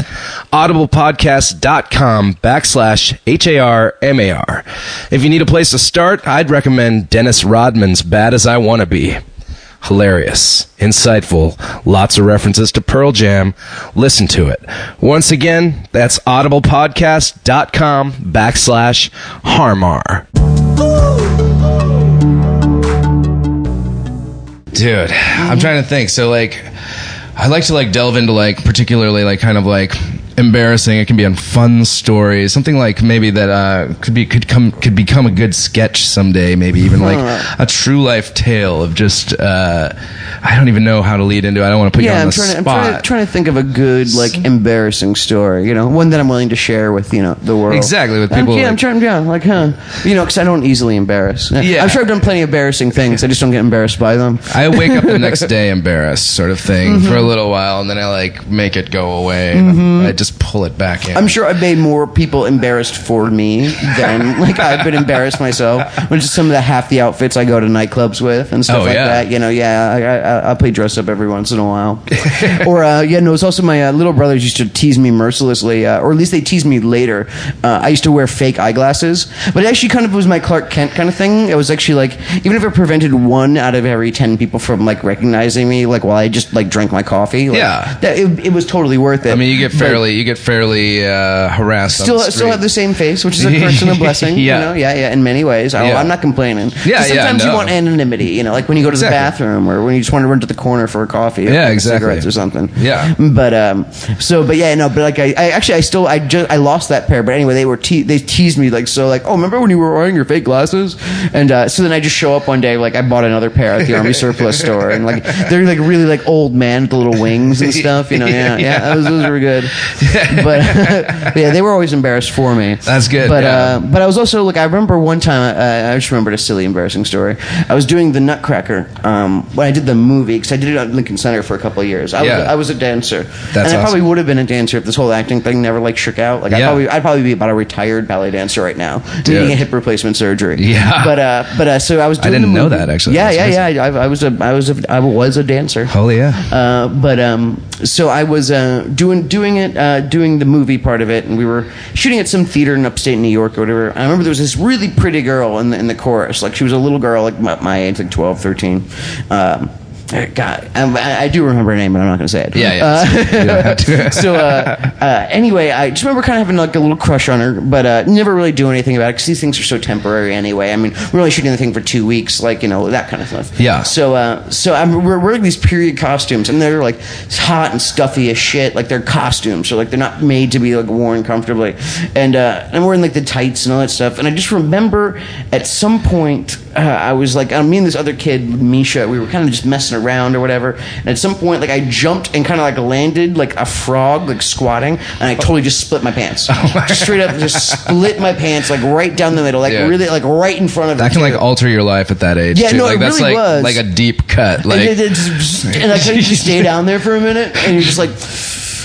Speaker 1: audiblepodcast.com backslash H-A-R-M-A-R. If you need a place to start, I'd recommend Dennis Rodman's Bad As I Wanna Be. Hilarious, insightful, lots of references to Pearl Jam. Listen to it. Once again, that's audiblepodcast.com backslash harmar. Dude, I'm mm-hmm. trying to think. So like I like to like delve into like particularly like kind of like embarrassing. It can be a fun story, something like maybe that uh, could be could come could become a good sketch someday. Maybe even like a true life tale of just uh, I don't even know how to lead into. it. I don't want to put you on
Speaker 2: I'm
Speaker 1: the
Speaker 2: trying, to, I'm trying, to, trying to think of a good, like, embarrassing story. You know, one that I'm willing to share with you know the world.
Speaker 1: Exactly, with
Speaker 2: I'm-
Speaker 1: people
Speaker 2: yeah, I'm
Speaker 1: like-
Speaker 2: trying. Yeah, like, huh? You know, because I don't easily embarrass.
Speaker 1: Yeah.
Speaker 2: I'm sure I've done plenty of embarrassing things. I just don't get embarrassed by them.
Speaker 1: I wake up the next day embarrassed, sort of thing, for a little while, and then I like make it go away. and I just pull it back in.
Speaker 2: I'm sure I've made more people embarrassed for me than like I've been embarrassed myself. Which is some of the half the outfits I go to nightclubs with and stuff
Speaker 1: Oh,
Speaker 2: like
Speaker 1: yeah.
Speaker 2: that. You know, yeah, I, I, I play dress up every once in a while. or uh, yeah, no, it's also my uh, little brothers used to tease me mercilessly, uh, or at least they teased me later. Uh, I used to wear fake eyeglasses, but it actually kind of was my Clark Kent kind of thing. It was actually like even if it prevented one out of every ten people from like recognizing me, like while I just like drank my coffee, like,
Speaker 1: Yeah.
Speaker 2: that, it, it was totally worth it.
Speaker 1: I mean, you get
Speaker 2: But-
Speaker 1: fairly, you get fairly uh, harassed. on
Speaker 2: still still have the same face, which is a curse and a blessing.
Speaker 1: Yeah.
Speaker 2: You know, yeah, yeah. In many ways, I,
Speaker 1: Yeah.
Speaker 2: I'm not complaining.
Speaker 1: Yeah, yeah,
Speaker 2: Sometimes
Speaker 1: no.
Speaker 2: you want anonymity. You know, like when you go to
Speaker 1: Exactly.
Speaker 2: the bathroom or when you just want to run to the corner for a coffee. Or
Speaker 1: Yeah,
Speaker 2: like
Speaker 1: exactly.
Speaker 2: Cigarettes or something.
Speaker 1: Yeah.
Speaker 2: But um, so but yeah, no, but like I, I actually I still I just I lost that pair. But anyway, they were te- they teased me like so like oh remember when you were wearing your fake glasses? And uh, so then I just show up one day like I bought another pair at the army surplus store and like they're like really like old man with the little wings and stuff. You know, yeah, yeah, those, those were good. But yeah, they were always embarrassed for me.
Speaker 1: That's good,
Speaker 2: But
Speaker 1: yeah.
Speaker 2: uh, but I was also like I remember one time uh, I just remembered a silly embarrassing story. I was doing the Nutcracker um, when I did the movie because I did it at Lincoln Center for a couple of years. I was
Speaker 1: Yeah.
Speaker 2: I was a dancer,
Speaker 1: That's
Speaker 2: and I probably would have been a dancer if this whole acting thing never like shook out. Like I
Speaker 1: Yeah.
Speaker 2: probably I'd probably be about a retired ballet dancer right now, needing a hip replacement surgery.
Speaker 1: Yeah.
Speaker 2: but uh, but uh, so I was. Doing
Speaker 1: didn't know that, actually.
Speaker 2: Yeah,
Speaker 1: That's
Speaker 2: yeah, yeah. I, I was a I was a I was a dancer.
Speaker 1: Holy yeah.
Speaker 2: Uh, but um, so I was uh, doing doing it, uh, doing the movie part of it, and we were shooting at some theater in upstate New York or whatever. I remember there was this really pretty girl in the, in the chorus, like she was a little girl, like my, my age, like 12, 13. Um, God, I, I do remember her name, but I'm not going to say it.
Speaker 1: Yeah, yeah.
Speaker 2: Uh,
Speaker 1: You don't have to.
Speaker 2: so uh, uh, anyway, I just remember kind of having like a little crush on her, but uh, never really doing anything about it because these things are so temporary anyway. I mean, we're only shooting the thing for two weeks, like you know that kind of stuff.
Speaker 1: Yeah.
Speaker 2: So uh, so I'm we're wearing these period costumes, and they're like hot and stuffy as shit. Like they're costumes, so like they're not made to be like worn comfortably. And uh, I'm wearing like the tights and all that stuff. And I just remember at some point, uh, I was like, uh, me and this other kid, Misha, we were kind of just messing around or whatever. And at some point, like I jumped and kind of like landed like a frog, like squatting, and I totally just split my pants. Oh just straight up, just split my pants like right down the middle, like
Speaker 1: Yeah.
Speaker 2: really, like right in front of.
Speaker 1: That can like alter your life at that age.
Speaker 2: Yeah,
Speaker 1: too.
Speaker 2: no,
Speaker 1: like
Speaker 2: it
Speaker 1: that's
Speaker 2: really
Speaker 1: like
Speaker 2: was.
Speaker 1: like a deep cut. Like
Speaker 2: and, it, it just, and I couldn't just stay down there for a minute, and you're just like,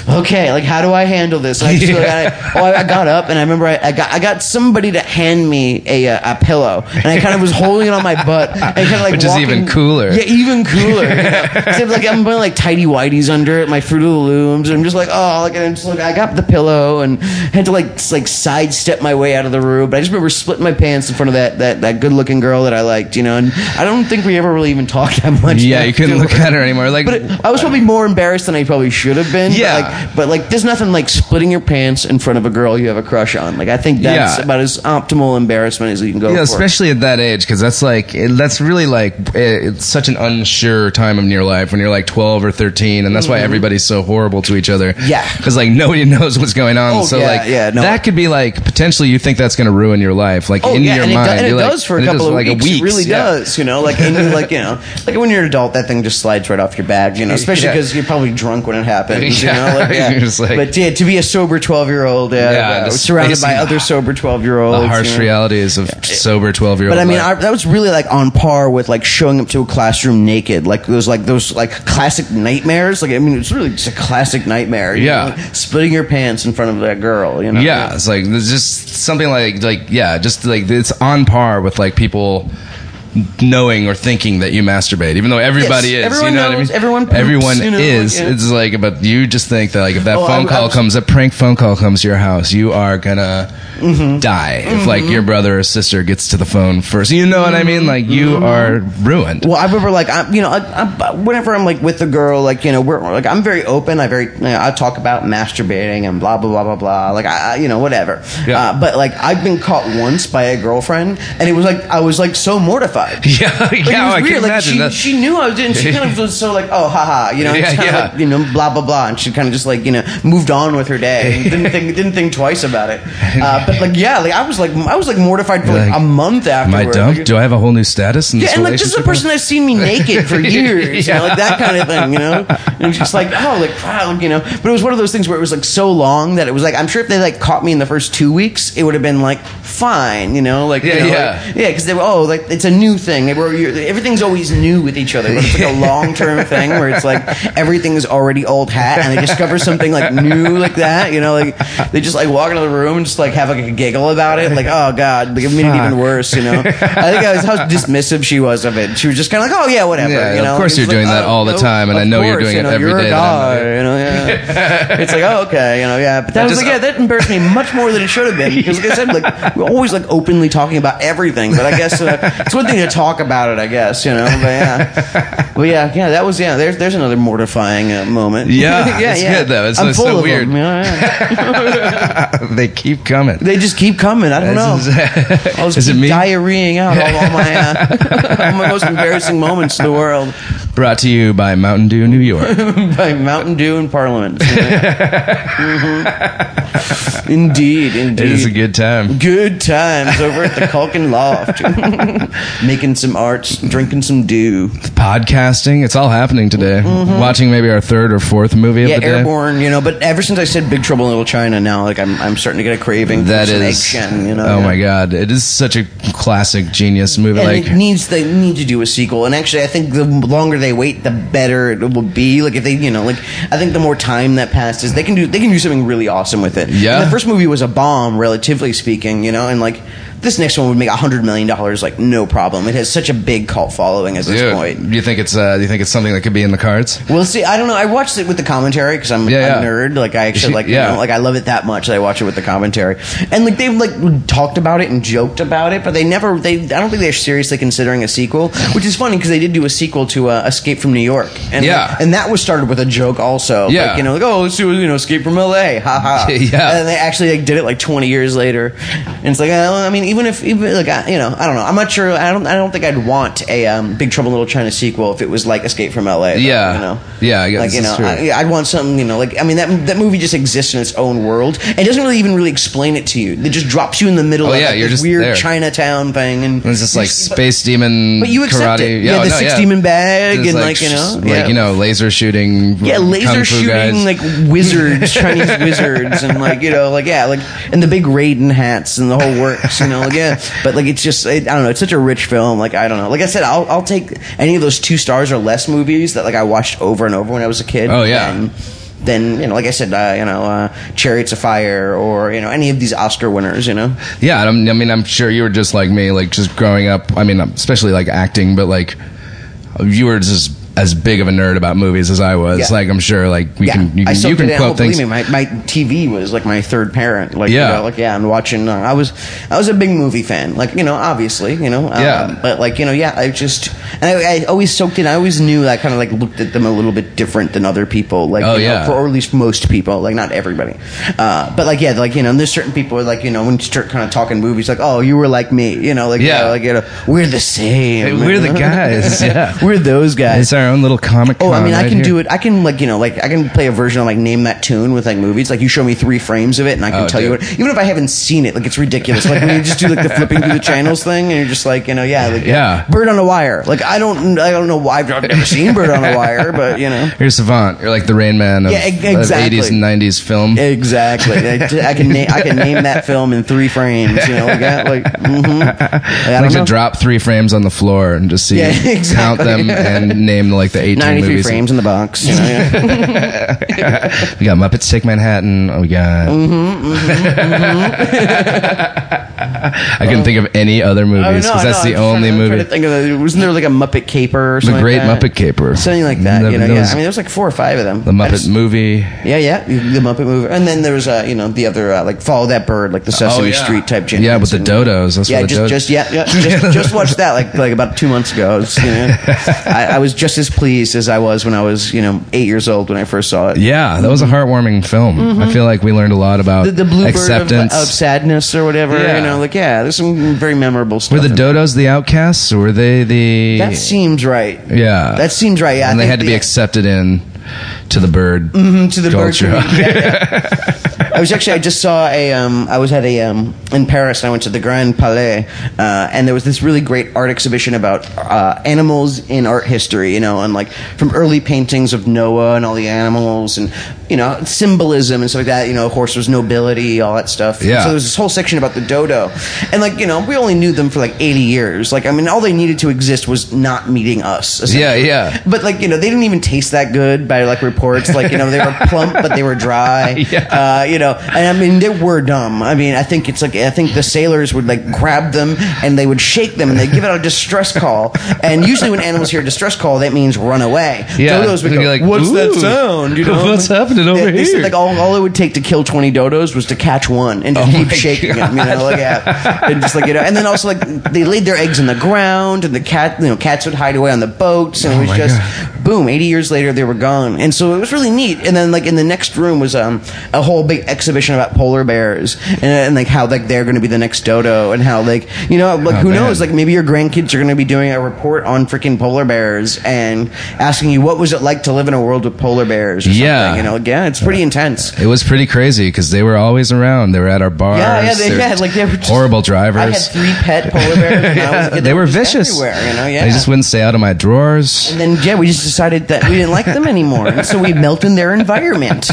Speaker 2: okay, like how do I handle this? And I just
Speaker 1: Yeah.
Speaker 2: I, oh, I got up, and I remember I, I got I got somebody to hand me a uh, a pillow, and I kind of was holding it on my butt, and kind of like
Speaker 1: Which is even cooler.
Speaker 2: Yeah, even cooler. You know? Like I'm putting like tidy whities under it, my Fruit of the Looms, and I'm just like, oh, like, and I'm just like I got the pillow and had to like like sidestep my way out of the room. But I just remember splitting my pants in front of that that that good looking girl that I liked, you know. And I don't think we ever really even talked that much.
Speaker 1: yeah, you couldn't look at her anymore. Like
Speaker 2: But it, I was probably more embarrassed than I probably should have been.
Speaker 1: Yeah.
Speaker 2: Like, but like, there's nothing like splitting your pants in front of a girl you have a crush on. Like, I think that's
Speaker 1: Yeah.
Speaker 2: about as optimal embarrassment as you can go
Speaker 1: Yeah,
Speaker 2: for.
Speaker 1: especially at that age, because that's like it, that's really like it, it's such an unsure time in your life when you're like 12 or 13, and that's why everybody's so horrible to each other.
Speaker 2: Mm-hmm. Yeah.
Speaker 1: because like nobody knows what's going on.
Speaker 2: Oh,
Speaker 1: so
Speaker 2: yeah,
Speaker 1: like
Speaker 2: yeah, no.
Speaker 1: that could be like potentially you think that's going to ruin your life, like
Speaker 2: Oh
Speaker 1: in
Speaker 2: yeah,
Speaker 1: your
Speaker 2: and,
Speaker 1: mind.
Speaker 2: it, do- and it
Speaker 1: like-
Speaker 2: does for a couple of
Speaker 1: like
Speaker 2: weeks.
Speaker 1: a week.
Speaker 2: It really does, you know. Like, and you like, you know, like when you're an adult, that thing just slides right off your back, you know. Especially because you're probably drunk when it happens, you know. Like, yeah.
Speaker 1: Like-
Speaker 2: but yeah, to be a sober twelve year old, yeah, surrounded by other sober twelve year olds,
Speaker 1: The harsh realities of sober 12 year old.
Speaker 2: But I mean, I, that was really like on par with like showing up to a classroom naked, like those like those like classic nightmares. Like I mean, it's really just a classic nightmare. you
Speaker 1: Yeah.
Speaker 2: know, splitting your pants in front of that girl. You know.
Speaker 1: yeah, it's like there's just something like like yeah, just like it's on par with like people knowing or thinking that you masturbate, even though everybody
Speaker 2: Yes,
Speaker 1: is.
Speaker 2: everyone
Speaker 1: you know what I mean?
Speaker 2: everyone poops,
Speaker 1: everyone
Speaker 2: you know,
Speaker 1: is.
Speaker 2: like, yeah.
Speaker 1: It's like, but you just think that like if that
Speaker 2: Oh,
Speaker 1: phone
Speaker 2: I-
Speaker 1: call
Speaker 2: I was-
Speaker 1: comes, a prank phone call comes to your house, you are gonna
Speaker 2: Mm-hmm.
Speaker 1: die. If like your brother or sister gets to the phone first, you know what I mean? Like you
Speaker 2: Mm-hmm.
Speaker 1: are ruined.
Speaker 2: Well, I remember like I, you know, I, I, whenever I'm like with a girl, like you know, we're like I'm very open. I very you know, I talk about masturbating and blah blah blah blah blah. Like I, I you know, whatever.
Speaker 1: Yeah.
Speaker 2: Uh, but like I've been caught once by a girlfriend, and it was like I was like so mortified.
Speaker 1: Yeah,
Speaker 2: Like, it
Speaker 1: yeah,
Speaker 2: was
Speaker 1: I can
Speaker 2: weird. Like
Speaker 1: imagine
Speaker 2: she,
Speaker 1: that.
Speaker 2: she knew I was doing. She kind of was so like, oh, haha, you know,
Speaker 1: Yeah, yeah.
Speaker 2: like you know, blah blah blah, and she kind of just like you know moved on with her day. And didn't think didn't think twice about it. Uh, but like yeah, like I was like I was like mortified for like, a month
Speaker 1: Am I
Speaker 2: afterward.
Speaker 1: dumb?
Speaker 2: Like,
Speaker 1: Do I have a whole new status in
Speaker 2: yeah, and like this is a person that's seen me naked for years, you know, like that kind of thing, you know. And just like, oh, like wow, you know. But it was one of those things where it was like so long that it was like I'm sure if they like caught me in the first two weeks, it would have been like fine, you know, like you
Speaker 1: Yeah,
Speaker 2: know,
Speaker 1: yeah.
Speaker 2: like- yeah, because they were oh, like it's a new thing. They were you're, everything's always new with each other, but it's like a long term thing where it's like everything's already old hat, and they discover something like new like that, you know, like they just like walk into the room and just like have like a giggle about it, like oh god, like it made it even worse, you know. I think I was how dismissive she was of it. She was just kind of like, oh yeah, whatever.
Speaker 1: Yeah,
Speaker 2: you
Speaker 1: of course you're
Speaker 2: like,
Speaker 1: doing that
Speaker 2: oh,
Speaker 1: all the time, and I know you're doing
Speaker 2: you
Speaker 1: it
Speaker 2: know,
Speaker 1: every
Speaker 2: you're
Speaker 1: day
Speaker 2: A
Speaker 1: that I'm
Speaker 2: guy,
Speaker 1: there.
Speaker 2: you know, yeah. it's like, oh okay, you know, yeah. But that was
Speaker 1: just-
Speaker 2: like, yeah, that embarrassed me much more than it should have been because, like I said, like we're always like openly talking about everything. But I guess uh, it's one thing to talk about it, I guess, you know. But yeah, but yeah, yeah, that was yeah. There's there's another mortifying uh, moment.
Speaker 1: Yeah, it's good, though. It's-
Speaker 2: I'm
Speaker 1: it's
Speaker 2: full
Speaker 1: so
Speaker 2: of
Speaker 1: weird.
Speaker 2: Them, know, yeah.
Speaker 1: they keep coming.
Speaker 2: They just keep coming. I don't know. I was
Speaker 1: Is it me?
Speaker 2: diarrheaing out all, all my uh, all my most embarrassing moments in the world
Speaker 1: Brought to you by Mountain Dew, New York.
Speaker 2: by Mountain Dew and Parliament. Mhm. Indeed, indeed.
Speaker 1: it is a good time.
Speaker 2: Good times over at the Culkin Loft, making some arts, drinking some dew.
Speaker 1: Podcasting, it's all happening today. Watching maybe our third or fourth movie
Speaker 2: Mm-hmm. Yeah,
Speaker 1: of the day.
Speaker 2: airborne, you know. But ever since I said Big Trouble in Little China, now like I'm I'm starting to get a craving.
Speaker 1: That
Speaker 2: for
Speaker 1: is,
Speaker 2: you know.
Speaker 1: oh
Speaker 2: yeah.
Speaker 1: my god, it is such a classic genius movie.
Speaker 2: And
Speaker 1: like,
Speaker 2: it needs they need to do a sequel. And actually, I think the longer they wait, the better it will be. Like if they, you know, like I think the more time that passes, they can do they can do something really awesome with it.
Speaker 1: Yeah.
Speaker 2: And the first movie was a bomb, relatively speaking, you know, and like this next one would make a hundred million dollars, like no problem. It has such a big cult following at this
Speaker 1: Dude,
Speaker 2: point.
Speaker 1: do you think it's uh, do you think it's something that could be in the cards?
Speaker 2: Well, see, I don't know. I watched it with the commentary because I'm,
Speaker 1: Yeah,
Speaker 2: a
Speaker 1: yeah.
Speaker 2: nerd. Like, I actually like,
Speaker 1: Yeah.
Speaker 2: you know, like I love it that much that I watch it with the commentary. And like they've like talked about it and joked about it, but they never. They I don't think they're seriously considering a sequel, which is funny because they did do a sequel to uh, Escape from New York. And
Speaker 1: Yeah.
Speaker 2: and that was started with a joke also.
Speaker 1: Yeah.
Speaker 2: like, you know, like oh, let's do you know Escape from L.A. Ha ha.
Speaker 1: Yeah.
Speaker 2: And they actually like did it like 20 years later, and it's like, uh, I mean, even if even like I, you know, I don't know. I'm not sure. I don't. I don't think I'd want a um, Big Trouble in Little China sequel if it was like Escape from L.A. though,
Speaker 1: Yeah.
Speaker 2: you know.
Speaker 1: Yeah, I guess
Speaker 2: like you know,
Speaker 1: true.
Speaker 2: I, I'd want something. You know, like I mean, that that movie just exists in its own world. It doesn't really even really explain it to you. It just drops you in the middle
Speaker 1: Oh,
Speaker 2: of
Speaker 1: yeah,
Speaker 2: like,
Speaker 1: you're
Speaker 2: this
Speaker 1: just
Speaker 2: weird
Speaker 1: there.
Speaker 2: Chinatown thing, and
Speaker 1: It's just like space demon.
Speaker 2: But you accept
Speaker 1: karate.
Speaker 2: it. Yeah, the
Speaker 1: no,
Speaker 2: six demon bag and, like, you know,
Speaker 1: like
Speaker 2: yeah.
Speaker 1: you know, laser shooting.
Speaker 2: Yeah, laser shooting
Speaker 1: guys.
Speaker 2: like wizards, Chinese wizards, and like you know, like yeah, like and the big Raiden hats and the whole works, you know, like yeah. But like it's just, it, I don't know, it's such a rich film. Like I don't know, like I said, I'll I'll take any of those two stars or less movies that like I watched over and over when I was a kid.
Speaker 1: Oh, yeah.
Speaker 2: And, then you know, like I said, uh, you know, uh, Chariots of Fire, or you know, any of these Oscar winners, you know.
Speaker 1: Yeah, I'm- I mean, I'm sure you were just like me, like just growing up. I mean, especially like acting, but like you were just as big of a nerd about movies as I was.
Speaker 2: Yeah.
Speaker 1: Like, I'm sure, like we
Speaker 2: yeah,
Speaker 1: can, you can, you can quote
Speaker 2: believe
Speaker 1: things.
Speaker 2: me, my, my TV was like my third parent. Like,
Speaker 1: Yeah.
Speaker 2: you know, like yeah, and watching. Uh, I was, I was a big movie fan. Like, you know, obviously, you know, um,
Speaker 1: Yeah.
Speaker 2: But like, you know, yeah, I just, and I, I always soaked in. I always knew I kind of like looked at them a little bit different than other people. Like,
Speaker 1: Oh,
Speaker 2: you know,
Speaker 1: yeah.
Speaker 2: for, or at least most people. Like, not everybody. Uh, but like, yeah, like you know, there's certain people like you know when you start kind of talking movies, like, oh, you were like me, you know, like you
Speaker 1: Yeah.
Speaker 2: know, like you know, we're the same.
Speaker 1: Hey, we're the guys, yeah.
Speaker 2: we're those guys.
Speaker 1: Our own little comic.
Speaker 2: Oh, I mean, I can do it. I can like you know, like I can play a version of like name that tune with like movies. Like you show me three frames of it, and I can
Speaker 1: Oh,
Speaker 2: tell you what. Even if I haven't seen it, like it's ridiculous. Like when you just do like the flipping through the channels thing, and you're just like you know, yeah, like
Speaker 1: Yeah.
Speaker 2: Bird on a Wire. Like I don't, I don't know why I've never seen Bird on a Wire, but you know.
Speaker 1: You're savant. You're like the Rain Man of,
Speaker 2: Yeah, e- exactly.
Speaker 1: of 80s and 90s film.
Speaker 2: Exactly. I, I can na- I can name that film in three frames. You know, like, that, like, mm-hmm. I
Speaker 1: like to drop three frames on the floor and just see,
Speaker 2: Yeah,
Speaker 1: count them and name like the 18
Speaker 2: ninety-three
Speaker 1: movies.
Speaker 2: frames in the box. You know, yeah.
Speaker 1: We got Muppets Take Manhattan. We got. Mm-hmm, mm-hmm, mm-hmm. I couldn't think of any other movies
Speaker 2: Oh,
Speaker 1: because that's the only movie.
Speaker 2: think of it. Wasn't there like a Muppet Caper or
Speaker 1: The
Speaker 2: something?
Speaker 1: Great
Speaker 2: like that?
Speaker 1: Muppet Caper.
Speaker 2: Something like that.
Speaker 1: The-
Speaker 2: you know,
Speaker 1: those-
Speaker 2: yeah. I mean, there was like four or five of them.
Speaker 1: The
Speaker 2: I
Speaker 1: Muppet
Speaker 2: just-
Speaker 1: movie.
Speaker 2: Yeah, yeah, the Muppet movie, and then there was uh, you know the other uh, like Follow That Bird, like the Sesame
Speaker 1: Oh, yeah.
Speaker 2: Street type. Jim
Speaker 1: Yeah, with the dodos. That's
Speaker 2: yeah,
Speaker 1: what the
Speaker 2: just,
Speaker 1: dodos-
Speaker 2: just yeah, yeah, just, just watched that like like about two months ago. I was, you know, I, I was just as pleased as I was when I was you know eight years old when I first saw it.
Speaker 1: Yeah, that was a heartwarming film. I feel like we learned a lot about
Speaker 2: Mm-hmm. The, the bluebird of,
Speaker 1: acceptance.
Speaker 2: of sadness or whatever,
Speaker 1: Yeah.
Speaker 2: you know, like yeah, there's some very memorable stuff.
Speaker 1: were the
Speaker 2: in there.
Speaker 1: dodos the outcasts, or were they the?
Speaker 2: That seems right.
Speaker 1: yeah,
Speaker 2: That seems right. Yeah, I
Speaker 1: and they
Speaker 2: think
Speaker 1: had to be accepted in to the bird
Speaker 2: to the bird
Speaker 1: culture.
Speaker 2: community. Yeah, yeah. I was actually I just saw a um I was at a um in Paris and I went to the Grand Palais uh, and there was this really great art exhibition about uh, animals in art history you know and like from early paintings of Noah and all the animals and you know symbolism and stuff like that you know horses nobility all that stuff
Speaker 1: Yeah.
Speaker 2: so there was this whole section about the dodo and like you know we only knew them for like 80 years like I mean all they needed to exist was not meeting us
Speaker 1: Yeah, yeah.
Speaker 2: but like you know they didn't even taste that good by like reports like you know they were plump but they were dry
Speaker 1: Yeah.
Speaker 2: uh, you know and i mean they were dumb. I mean i think it's like i think the sailors would like grab them and they would shake them and they give out a distress call. And usually when animals hear a distress call that means run away.
Speaker 1: Yeah.
Speaker 2: dodos would go
Speaker 1: be like,
Speaker 2: what's that sound? You know?
Speaker 1: what's happening over
Speaker 2: They- they said,
Speaker 1: here?"
Speaker 2: like all, all it would take to kill 20 dodos was to catch one and just
Speaker 1: Oh
Speaker 2: keep shaking them you know like yeah and just like you know and then also like they laid their eggs in the ground and the cat you know cats would hide away on the boats and
Speaker 1: Oh
Speaker 2: it was
Speaker 1: my
Speaker 2: just
Speaker 1: God.
Speaker 2: Boom 80 years later they were gone and so it was really neat and then like in the next room was um, a whole big exhibition about polar bears and, and like how like they're going to be the next dodo and how like you know like
Speaker 1: Oh,
Speaker 2: who
Speaker 1: man.
Speaker 2: knows like maybe your grandkids are going to be doing a report on freaking polar bears and asking you what was it like to live in a world with polar bears or
Speaker 1: Yeah.
Speaker 2: something you know yeah it's pretty intense
Speaker 1: It was pretty crazy because they were always around. They were at our bars.
Speaker 2: yeah, yeah, they
Speaker 1: They're
Speaker 2: like they were just,
Speaker 1: horrible drivers.
Speaker 2: I had three pet polar bears. Was a
Speaker 1: they were vicious.
Speaker 2: everywhere. You know, yeah.
Speaker 1: They just wouldn't stay out of my drawers.
Speaker 2: And then yeah, we just decided that we didn't like them anymore, and so we melted their environment.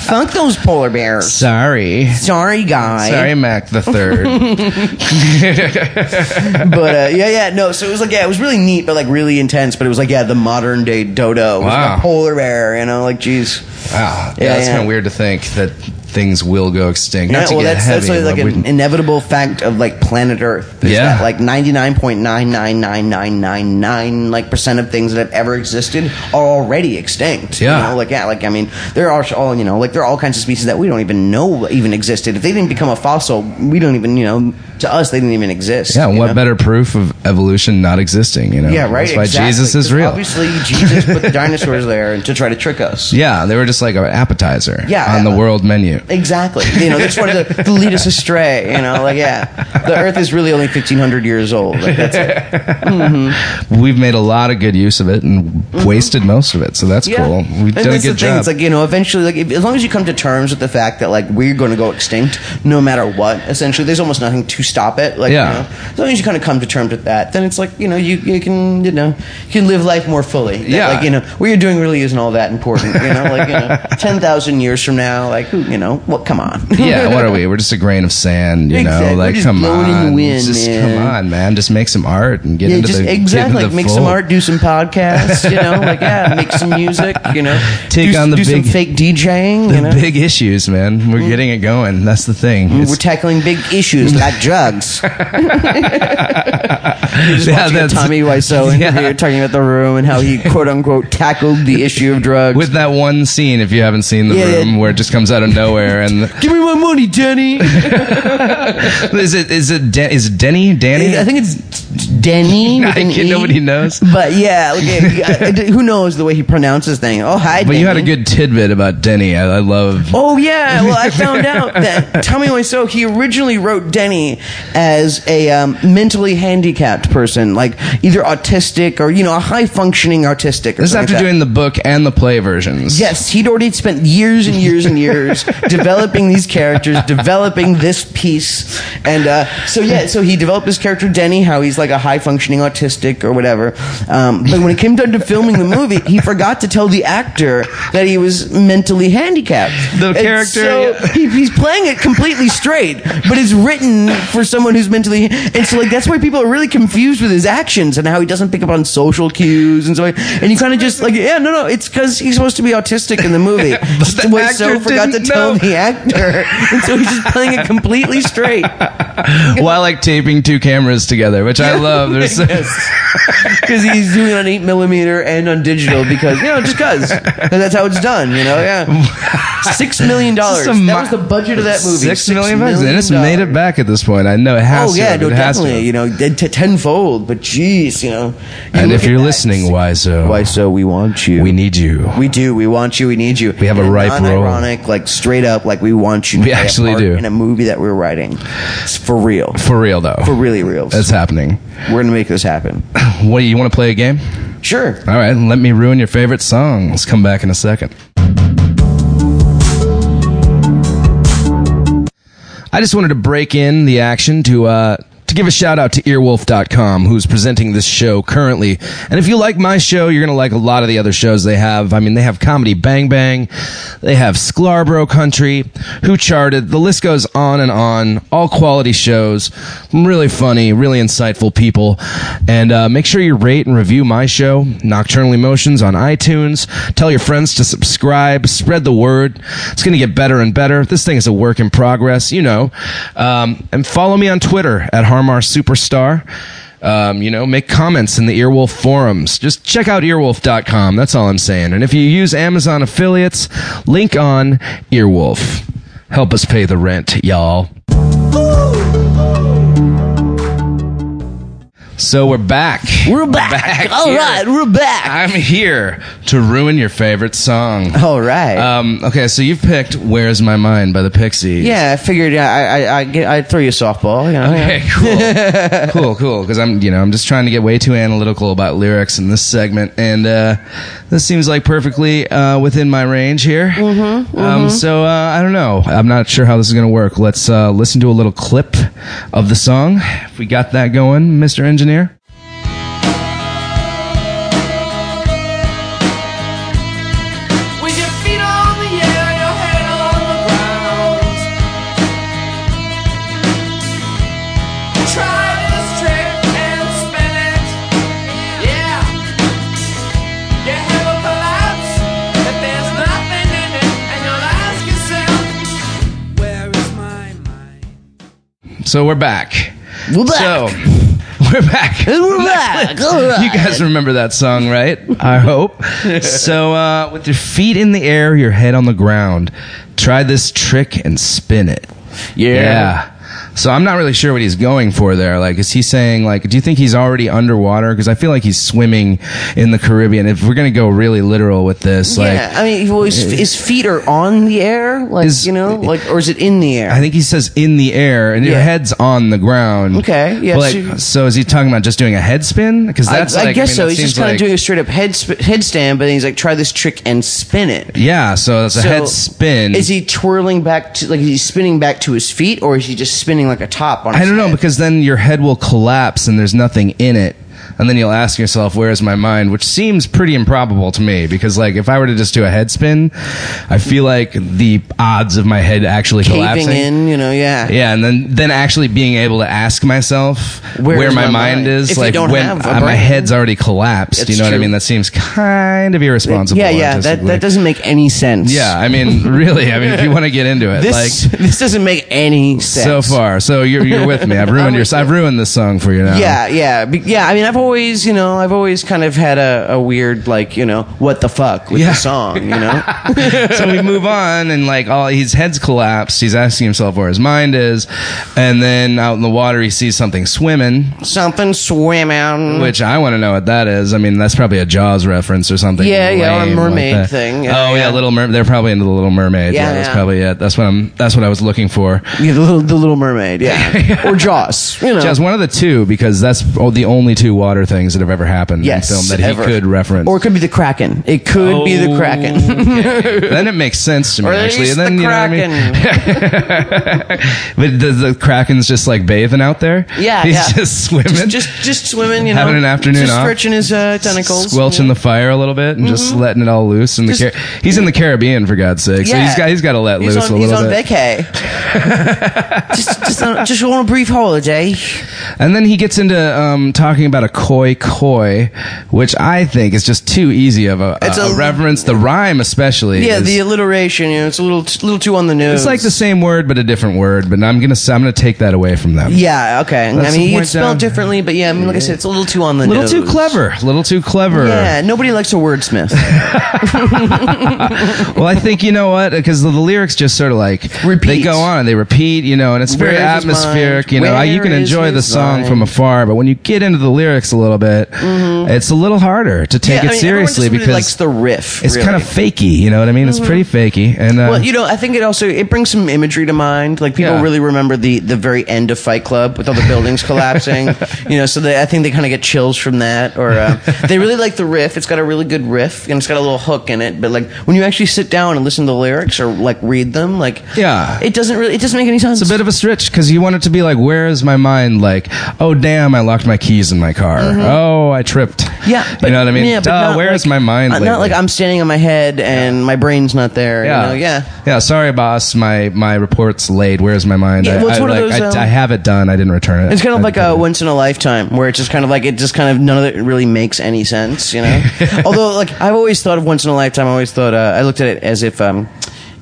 Speaker 2: Fuck those polar bears.
Speaker 1: Sorry.
Speaker 2: Sorry, guy.
Speaker 1: Sorry, Mac the third.
Speaker 2: but uh, yeah, yeah, no. So it was like yeah, it was really neat, but like really intense. But it was like yeah, the modern day dodo, It was
Speaker 1: Wow.
Speaker 2: a polar bear. You know, like geez.
Speaker 1: wow. Yeah,
Speaker 2: Yeah,
Speaker 1: it's
Speaker 2: yeah.
Speaker 1: kind of weird to think that things will go extinct. Not
Speaker 2: Yeah,
Speaker 1: to
Speaker 2: well,
Speaker 1: get
Speaker 2: that's
Speaker 1: heavy,
Speaker 2: that's like
Speaker 1: but
Speaker 2: an inevitable fact of like planet Earth.
Speaker 1: Yeah.
Speaker 2: that, like ninety nine point nine nine nine nine nine nine like percent of things that have ever existed are already extinct.
Speaker 1: Yeah.
Speaker 2: you know? like yeah, like I mean, there are all you know, like there are all kinds of species that we don't even know even existed. If they didn't become a fossil, we don't even you know to us they didn't even exist.
Speaker 1: Yeah, what
Speaker 2: know?
Speaker 1: better proof of evolution not existing? You know,
Speaker 2: Yeah, right.
Speaker 1: That's why
Speaker 2: exactly.
Speaker 1: Jesus is real.
Speaker 2: Obviously, Jesus put the dinosaurs there to try to trick us.
Speaker 1: Yeah, they were just like an appetizer.
Speaker 2: Yeah,
Speaker 1: on the world menu.
Speaker 2: Exactly. You know, they just wanted to, to lead us astray. You know, like yeah, the Earth is really only fifteen hundred years old. Like that's it.
Speaker 1: We've made a lot of good use of it and wasted most of it, so that's
Speaker 2: Mm-hmm. Yeah.
Speaker 1: cool. We've
Speaker 2: And
Speaker 1: done a good
Speaker 2: thing.
Speaker 1: job.
Speaker 2: It's like you know, eventually, like if, as long as you come to terms with the fact that like we're going to go extinct, no matter what. Essentially, there's almost nothing to stop it. Like,
Speaker 1: Yeah.
Speaker 2: you know, as long as you kind of come to terms with that, then it's like you know, you you can you know, you can live life more fully. That,
Speaker 1: Yeah.
Speaker 2: Like you know, what you're doing really isn't all that important. You know, like you know, ten thousand years from now, like who you know, what? Come on.
Speaker 1: yeah, what are we? We're just a grain of sand, you
Speaker 2: Exactly.
Speaker 1: know. Like, come on,
Speaker 2: wind,
Speaker 1: just
Speaker 2: man.
Speaker 1: come on, man. Just make some art and get
Speaker 2: Yeah,
Speaker 1: into
Speaker 2: just
Speaker 1: the get
Speaker 2: exactly.
Speaker 1: into
Speaker 2: Like
Speaker 1: the
Speaker 2: make some art, do some podcasts. You know, like yeah, make some music. You know,
Speaker 1: Take
Speaker 2: do,
Speaker 1: on the
Speaker 2: do some
Speaker 1: big-
Speaker 2: fake DJing.
Speaker 1: The
Speaker 2: you know,
Speaker 1: big issues, man. We're mm. getting it going. That's the thing.
Speaker 2: Mm,
Speaker 1: we're
Speaker 2: tackling big issues like drugs. just
Speaker 1: Yeah, that's-
Speaker 2: Tommy Wiseau interview
Speaker 1: Yeah.
Speaker 2: talking about the room and how he quote unquote tackled the issue of drugs.
Speaker 1: with that one scene, if you haven't seen the
Speaker 2: yeah.
Speaker 1: room, where it just comes out of nowhere, and
Speaker 2: Give me my money, Denny.
Speaker 1: is it is it De- is it Denny Danny?
Speaker 2: I think it's Denny. with
Speaker 1: I
Speaker 2: an E.
Speaker 1: nobody knows.
Speaker 2: But yeah, like, yeah, who knows the way he pronounces things? Oh hi,
Speaker 1: But you had a good tidbit about Denny. I, I love.
Speaker 2: Oh yeah, well I found out that Tommy Wiseau he originally wrote Denny as a um, mentally handicapped person, like either autistic or you know a high functioning autistic. Or
Speaker 1: This is after
Speaker 2: like
Speaker 1: doing the book and the play versions.
Speaker 2: Yes, he'd already spent years and years and years developing these characters, developing this piece, and uh, so yeah, so he developed his character Denny, how he's like a high functioning autistic or whatever. Um, but when it came down to filming the movie, he forgot to tell the actor that he was mentally handicapped.
Speaker 1: The
Speaker 2: And
Speaker 1: character,
Speaker 2: so
Speaker 1: yeah.
Speaker 2: he, he's playing it completely straight, but it's written for someone who's mentally, and so like that's why people are really confused with his actions and how he doesn't pick up on social cues and so. And you kind of just like, yeah, no, no, it's because he's supposed to be autistic in the movie. Just
Speaker 1: the actor
Speaker 2: forgot to tell
Speaker 1: know.
Speaker 2: the actor, and so he's just playing it completely straight.
Speaker 1: While like taping two cameras together, which I love. There's
Speaker 2: because he's doing it on eight millimeter and on digital because you know just because that's how it's done. You know, yeah. Six million dollars. That was the budget of that movie.
Speaker 1: Six million bucks, and it's made it back at this point. I know it has
Speaker 2: Oh
Speaker 1: to.
Speaker 2: yeah, no, definitely. You know, t- tenfold. But geez, you know. you
Speaker 1: and if you're listening, why so?
Speaker 2: why so? We want you.
Speaker 1: We need you.
Speaker 2: We do. We want you. We need you.
Speaker 1: We have a ripe role.
Speaker 2: ironic, like straight up, like we want you.
Speaker 1: We actually do.
Speaker 2: in a movie that we're writing. It's for real.
Speaker 1: For real though.
Speaker 2: For really real.
Speaker 1: That's happening.
Speaker 2: We're gonna make this happen.
Speaker 1: What do you want to play a game?
Speaker 2: Sure.
Speaker 1: All right, let me ruin your favorite song. Let's come back in a second. I just wanted to break in the action to uh, to give a shout out to earwolf.com who's presenting this show currently. And if you like my show, you're going to like a lot of the other shows they have. I mean, they have Comedy Bang Bang, they have Scarborough Country, Who Charted, the list goes on and on. All quality shows, really funny, really insightful people. And uh, make sure you rate and review my show, Nocturnal Emotions, on iTunes. Tell your friends to subscribe, spread the word. It's going to get better and better. This thing is a work in progress, you know. Um, and follow me on Twitter at Har Mar Superstar. Um, you know, make comments in the Earwolf forums. Just check out earwolf.com. That's all I'm saying. And if you use Amazon affiliates, link on Earwolf. Help us pay the rent, y'all. So we're back.
Speaker 2: We're back. All
Speaker 1: here.
Speaker 2: right, we're back.
Speaker 1: I'm here to ruin your favorite song.
Speaker 2: All right.
Speaker 1: Um, okay, so you've picked "Where's My Mind" by the Pixies.
Speaker 2: yeah, I figured yeah, I I I get, I'd throw you a softball. You know,
Speaker 1: Okay, cool, cool, cool. Because I'm, you know, I'm just trying to get way too analytical about lyrics in this segment, and uh, this seems like perfectly uh, within my range here. Mm-hmm, Um, so uh, I don't know. I'm not sure how this is going to work. Let's uh, listen to a little clip of the song. If we got that going, Mr. Engineer.
Speaker 3: With your feet on the air, your head on the ground. Try this trick and spin it. Yeah. Your head will collapse if there's nothing in it, and you'll ask yourself, Where is my mind?
Speaker 1: So we're back.
Speaker 2: We're back.
Speaker 1: So we're back.
Speaker 2: we're back.
Speaker 1: You guys remember that song, right? I hope. so, uh, with your feet in the air, your head on the ground, try this trick and spin it.
Speaker 2: Yeah.
Speaker 1: Yeah. So I'm not really sure what he's going for there. Like, is he saying like, do you think he's already underwater? Because I feel like he's swimming in the Caribbean. If we're gonna go really literal with this, like,
Speaker 2: yeah, I mean, well, his, eh, his feet are on the air, like
Speaker 1: Is-
Speaker 2: you know, like or is it in the air?
Speaker 1: I think he says in the air and your head's on the ground.
Speaker 2: Okay, yeah,
Speaker 1: But,
Speaker 2: so-
Speaker 1: like, so is he talking about just doing a head spin? Because that's
Speaker 2: I, I
Speaker 1: like,
Speaker 2: guess
Speaker 1: mean,
Speaker 2: so. He's just kind
Speaker 1: like-
Speaker 2: of doing a straight up head sp- headstand, but then he's like, try this trick and spin it.
Speaker 1: Yeah, so it's a
Speaker 2: So,
Speaker 1: head spin.
Speaker 2: Is he twirling back to like is he spinning back to his feet, or is he just spinning like a top on?
Speaker 1: I don't know because then your head will collapse and there's nothing in it. And then you'll ask yourself, "Where is my mind?" Which seems pretty improbable to me because, like, if I were to just do a head spin, I feel like the odds of my head actually
Speaker 2: caving
Speaker 1: collapsing.
Speaker 2: in, you know, yeah.
Speaker 1: Yeah, and then then actually being able to ask myself
Speaker 2: Where
Speaker 1: where, my,
Speaker 2: my
Speaker 1: mind,
Speaker 2: mind?
Speaker 1: is,
Speaker 2: If
Speaker 1: like when uh, my head's already collapsed.
Speaker 2: It's
Speaker 1: you know what I mean? That seems kind of irresponsible.
Speaker 2: yeah, yeah. That that doesn't make any sense.
Speaker 1: Yeah, I mean, really. I mean, if you want to get into it,
Speaker 2: This
Speaker 1: like
Speaker 2: this doesn't make any sense
Speaker 1: so far, so you're you're with me. I've ruined your. I've ruined this song for you now.
Speaker 2: Yeah, yeah, yeah. I mean, I've always, you know, I've always kind of had a, a weird, like, you know, what the fuck with
Speaker 1: Yeah.
Speaker 2: the song, you know.
Speaker 1: so we move on, and like all his head's collapsed. He's asking himself where his mind is, and then out in the water he sees something swimming,
Speaker 2: Something swimming.
Speaker 1: which I want to know what that is. I mean, that's probably a Jaws reference or something.
Speaker 2: Yeah, yeah, or a
Speaker 1: lame
Speaker 2: mermaid
Speaker 1: that.
Speaker 2: thing. Yeah,
Speaker 1: oh yeah,
Speaker 2: yeah.
Speaker 1: Little Mermaid. They're probably into the Little Mermaid.
Speaker 2: Yeah,
Speaker 1: Yeah, that's
Speaker 2: yeah.
Speaker 1: probably it. That's what I'm. That's what I was looking for.
Speaker 2: Yeah, the little, the Little Mermaid, yeah, or Jaws, you know.
Speaker 1: Jaws, one of the two, because that's o- the only two water things that have ever happened
Speaker 2: yes,
Speaker 1: in film that he
Speaker 2: ever.
Speaker 1: could reference.
Speaker 2: or it could be the Kraken. It could be the Kraken.
Speaker 1: then it makes sense to me
Speaker 2: Or
Speaker 1: actually. And then
Speaker 2: the
Speaker 1: you know what I
Speaker 2: Kraken.
Speaker 1: mean. But does the Kraken's just like bathing out there?
Speaker 2: Yeah,
Speaker 1: he's
Speaker 2: yeah.
Speaker 1: just swimming,
Speaker 2: just, just, just swimming, you know,
Speaker 1: Having an afternoon
Speaker 2: just
Speaker 1: off.
Speaker 2: stretching his uh, tentacles,
Speaker 1: squelching the fire a little bit and just letting it all loose. In the Car- he's in the Caribbean for God's sake, so
Speaker 2: Yeah.
Speaker 1: he's got he's got to let
Speaker 2: He's
Speaker 1: loose
Speaker 2: on,
Speaker 1: a little bit.
Speaker 2: he's on
Speaker 1: bit.
Speaker 2: vacay. just, just, on, just on a brief holiday.
Speaker 1: And then he gets into um, talking about a koi koi, which I think is just too easy of a,
Speaker 2: It's
Speaker 1: a,
Speaker 2: a-
Speaker 1: a reference. The rhyme, especially,
Speaker 2: Yeah,
Speaker 1: is-
Speaker 2: the alliteration, you know, it's a little, little too on the nose.
Speaker 1: it's like the same word but a different word. But I'm gonna I'm gonna take that away from them.
Speaker 2: Yeah, okay.
Speaker 1: That's
Speaker 2: I mean, it's spelled
Speaker 1: down.
Speaker 2: differently, but yeah, I mean, like I said, it's a little too on the
Speaker 1: A little
Speaker 2: nose.
Speaker 1: too clever. A little too clever.
Speaker 2: Yeah, nobody likes a wordsmith.
Speaker 1: Well, I think you know what because the, the lyrics just sort of like
Speaker 2: Repeat.
Speaker 1: They go on and they repeat, you know, and it's very
Speaker 2: Where is
Speaker 1: atmospheric. You know, you can enjoy the song
Speaker 2: mind?
Speaker 1: from afar, but when you get into the lyrics a little bit, it's a little harder to take
Speaker 2: Mm-hmm. yeah,
Speaker 1: it
Speaker 2: I mean,
Speaker 1: seriously
Speaker 2: just really
Speaker 1: because
Speaker 2: likes the riff.
Speaker 1: it's
Speaker 2: really.
Speaker 1: kind of fakey. You know what I mean? It's pretty fakey. And uh,
Speaker 2: Well, you know, I think it also it brings some imagery to mind. Like people
Speaker 1: Yeah.
Speaker 2: really remember the the very end of Fight Club with all the buildings collapsing. You know, so they, I think they kind of get chills from that. Or uh, they really like the riff. It's got a really good riff and it's got a little hook in it. But like when you actually sit down and listen to the lyrics or like read them, like
Speaker 1: Yeah.
Speaker 2: it doesn't really it doesn't make any sense.
Speaker 1: It's a bit of a stretch because you want it to be like, where is my mind? Like, oh damn, I locked my keys in my car. Oh, I tripped.
Speaker 2: Mm-hmm. yeah,
Speaker 1: you know what I mean.
Speaker 2: Yeah,
Speaker 1: Duh,
Speaker 2: not
Speaker 1: where is
Speaker 2: like-
Speaker 1: my mind?
Speaker 2: uh, Not like I'm standing on my head and my brain's not there.
Speaker 1: Yeah.
Speaker 2: you know? yeah.
Speaker 1: Yeah. Sorry, boss. My my report's late. Where's my mind?
Speaker 2: Yeah,
Speaker 1: I,
Speaker 2: well, it's
Speaker 1: I,
Speaker 2: one of
Speaker 1: like,
Speaker 2: those,
Speaker 1: I,
Speaker 2: um,
Speaker 1: I have it done. I didn't return it.
Speaker 2: It's kind of
Speaker 1: I-
Speaker 2: like a once in a lifetime where it's just kind of like it just kind of none of it really makes any sense, you know. Although, like I've always thought of once in a lifetime, I always thought uh, I looked at it as if um,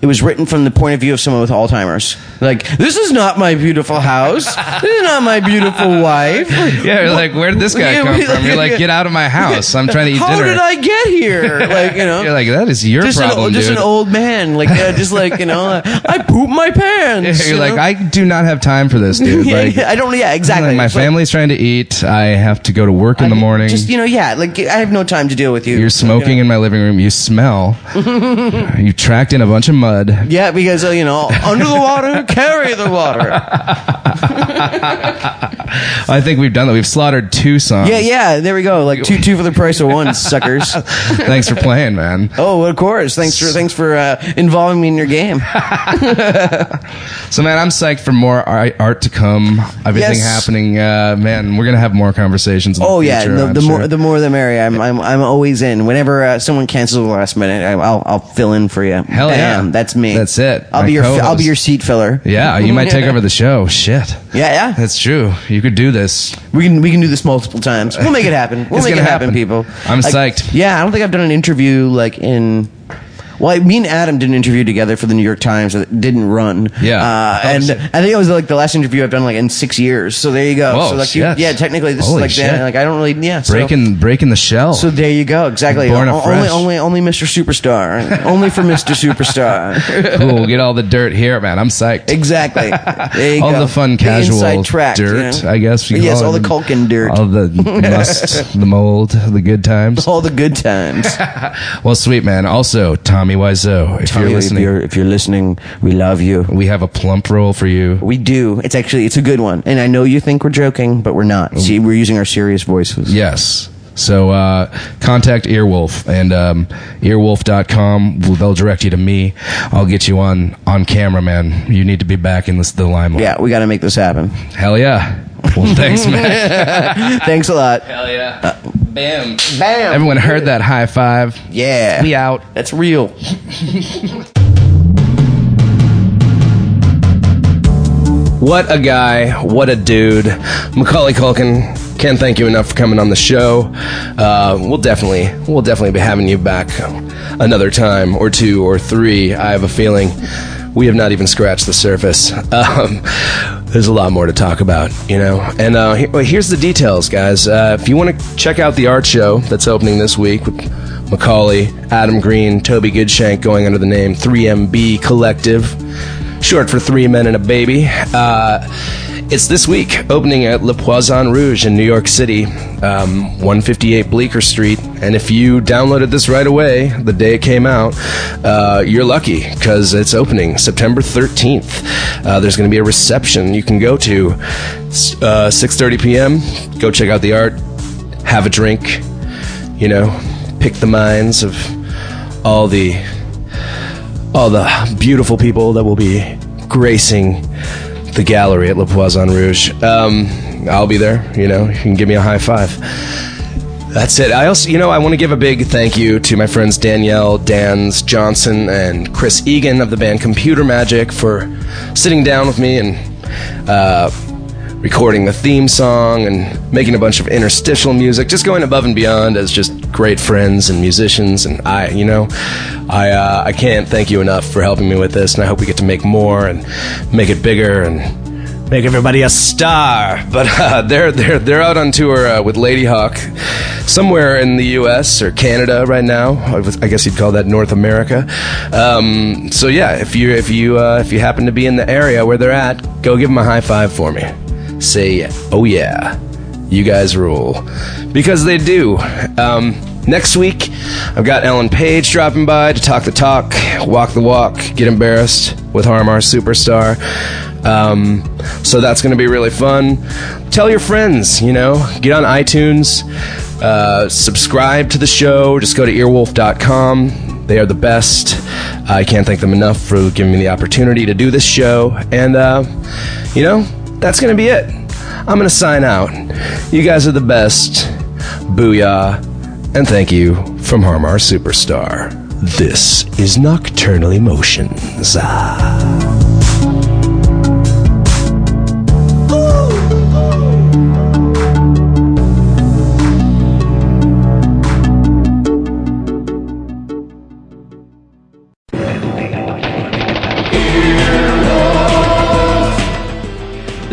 Speaker 2: it was written from the point of view of someone with Alzheimer's. Like, this is not my beautiful house. This is not my beautiful wife.
Speaker 1: Yeah, you're like, where did this guy
Speaker 2: Yeah,
Speaker 1: come from? You're like, get out of my house. I'm trying to eat
Speaker 2: How
Speaker 1: dinner.
Speaker 2: did I get here? Like, you know.
Speaker 1: You're like, that is your
Speaker 2: just,
Speaker 1: problem,
Speaker 2: an, just
Speaker 1: dude.
Speaker 2: an old man, like uh, just like you know, uh, I poop my pants.
Speaker 1: you're
Speaker 2: you
Speaker 1: like,
Speaker 2: know?
Speaker 1: I do not have time for this, dude.
Speaker 2: yeah,
Speaker 1: like,
Speaker 2: yeah, I don't. Yeah, exactly.
Speaker 1: like, my
Speaker 2: It's like-
Speaker 1: family's trying to eat. I have to go to work in the morning.
Speaker 2: Just you know, yeah, like I have no time to deal with you.
Speaker 1: You're smoking in my living room. You smell. you tracked in a bunch of mud.
Speaker 2: Yeah, because uh, you know, under the water, carry the water.
Speaker 1: I think we've done that. We've slaughtered two songs.
Speaker 2: Yeah, yeah. There we go. Like two, two for the price of one, suckers.
Speaker 1: Thanks for playing, man.
Speaker 2: Oh, of course. Thanks for thanks for uh, involving me in your game.
Speaker 1: So, man, I'm psyched for more art, art to come. Everything
Speaker 2: Yes.
Speaker 1: happening. Uh, man, we're gonna have more conversations. In the
Speaker 2: Oh yeah,
Speaker 1: future,
Speaker 2: the, the
Speaker 1: sure.
Speaker 2: more the more the merrier. I'm I'm, I'm always in. Whenever uh, someone cancels the last minute, I, I'll I'll fill in for you.
Speaker 1: Hell yeah.
Speaker 2: That's me.
Speaker 1: That's it.
Speaker 2: I'll
Speaker 1: My
Speaker 2: be your I'll be your seat filler.
Speaker 1: Yeah, you might take over the show. Shit.
Speaker 2: Yeah, yeah.
Speaker 1: That's true. You could do this.
Speaker 2: We can we can do this multiple times. We'll make it happen. We'll
Speaker 1: It's
Speaker 2: make it
Speaker 1: gonna
Speaker 2: happen,
Speaker 1: happen.
Speaker 2: people.
Speaker 1: I'm
Speaker 2: Like,
Speaker 1: psyched.
Speaker 2: Yeah, I don't think I've done an interview like in Well, me and Adam did an interview together for the New York Times that didn't run.
Speaker 1: Yeah.
Speaker 2: uh,
Speaker 1: Oh,
Speaker 2: and. I think it was like the last interview I've done like in six years. So there you go.
Speaker 1: Whoa,
Speaker 2: so like, you,
Speaker 1: shit.
Speaker 2: yeah, technically this
Speaker 1: Holy
Speaker 2: is like
Speaker 1: shit.
Speaker 2: the, like I don't really yeah. So,
Speaker 1: breaking breaking the shell.
Speaker 2: so there you go. Exactly.
Speaker 1: Born
Speaker 2: O-
Speaker 1: afresh.
Speaker 2: only, only, only Mr. Superstar. only for Mr. Superstar.
Speaker 1: cool. Get all the dirt here, man. I'm psyched.
Speaker 2: exactly. There you
Speaker 1: all
Speaker 2: go.
Speaker 1: the fun casual
Speaker 2: inside track,
Speaker 1: dirt,
Speaker 2: you know?
Speaker 1: I guess. we
Speaker 2: Yes,
Speaker 1: call
Speaker 2: all the Culkin dirt.
Speaker 1: all the must, the mold, the good times.
Speaker 2: all the good times.
Speaker 1: Well, sweet man. Also, Tommy Wiseau, if
Speaker 2: Tommy,
Speaker 1: you're listening,
Speaker 2: if you're if you're listening, we love you.
Speaker 1: we have a plump role for you.
Speaker 2: We do. It's actually it's a good one, and I know you think we're joking, but we're not. See, we're using our serious voices.
Speaker 1: Yes. So uh, contact Earwolf and um, earwolf.com. They'll direct you to me. I'll get you on on camera, man. You need to be back in this, the limelight.
Speaker 2: Yeah, we got to make this happen.
Speaker 1: Hell yeah. Well, thanks, man.
Speaker 2: Thanks a lot.
Speaker 1: Hell yeah. Bam.
Speaker 2: Bam.
Speaker 1: Everyone heard that high five.
Speaker 2: Yeah.
Speaker 1: We out.
Speaker 2: That's real.
Speaker 1: What a guy. What a dude. Macaulay Culkin. Can't thank you enough for coming on the show. Uh, we'll definitely, we'll definitely be having you back another time or two or three. I have a feeling we have not even scratched the surface. Um, there's a lot more to talk about, you know. And uh, he- well, here's the details, guys. Uh, if you want to check out the art show that's opening this week with Macaulay, Adam Green, Toby Goodshank, going under the name 3MB Collective short for Three Men and a Baby. Uh, it's this week, opening at Le Poisson Rouge in New York City, um, 158 Bleecker Street. And if you downloaded this right away, the day it came out, uh, you're lucky because it's opening September 13th. Uh, there's going to be a reception you can go to, uh, 6:30 p.m. Go check out the art, have a drink, you know, pick the minds of all the all the beautiful people that will be gracing the gallery at Le Poisson Rouge. Um, I'll be there. You know, you can give me a high five. That's it. I also, you know, I want to give a big thank you to my friends Danielle, Danz Johnson, and Chris Egan of the band Computer Magic for sitting down with me and uh, recording the theme song and making a bunch of interstitial music, just going above and beyond as just great friends and musicians. And I, you know, I uh, I can't thank you enough for helping me with this, and I hope we get to make more and make it bigger and make everybody a star. But uh, they're they're they're out on tour uh, with Ladyhawke somewhere in the U.S. or Canada right now. I guess you'd call that North America. Um, so yeah, if you if you uh, if you happen to be in the area where they're at, go give them a high five for me. Say, oh yeah, you guys rule, because they do. Um, next week, I've got Ellen Page dropping by to talk the talk, walk the walk, get embarrassed with Har Mar Superstar. Um, so that's going to be really fun. Tell your friends, you know, get on iTunes, uh, subscribe to the show. Just go to earwolf.com. They are the best. I can't thank them enough for giving me the opportunity to do this show. And, uh, you know, that's going to be it. I'm going to sign out. You guys are the best. Booyah. And thank you from Har Mar Superstar. This is Nocturnal Emotions. Ah.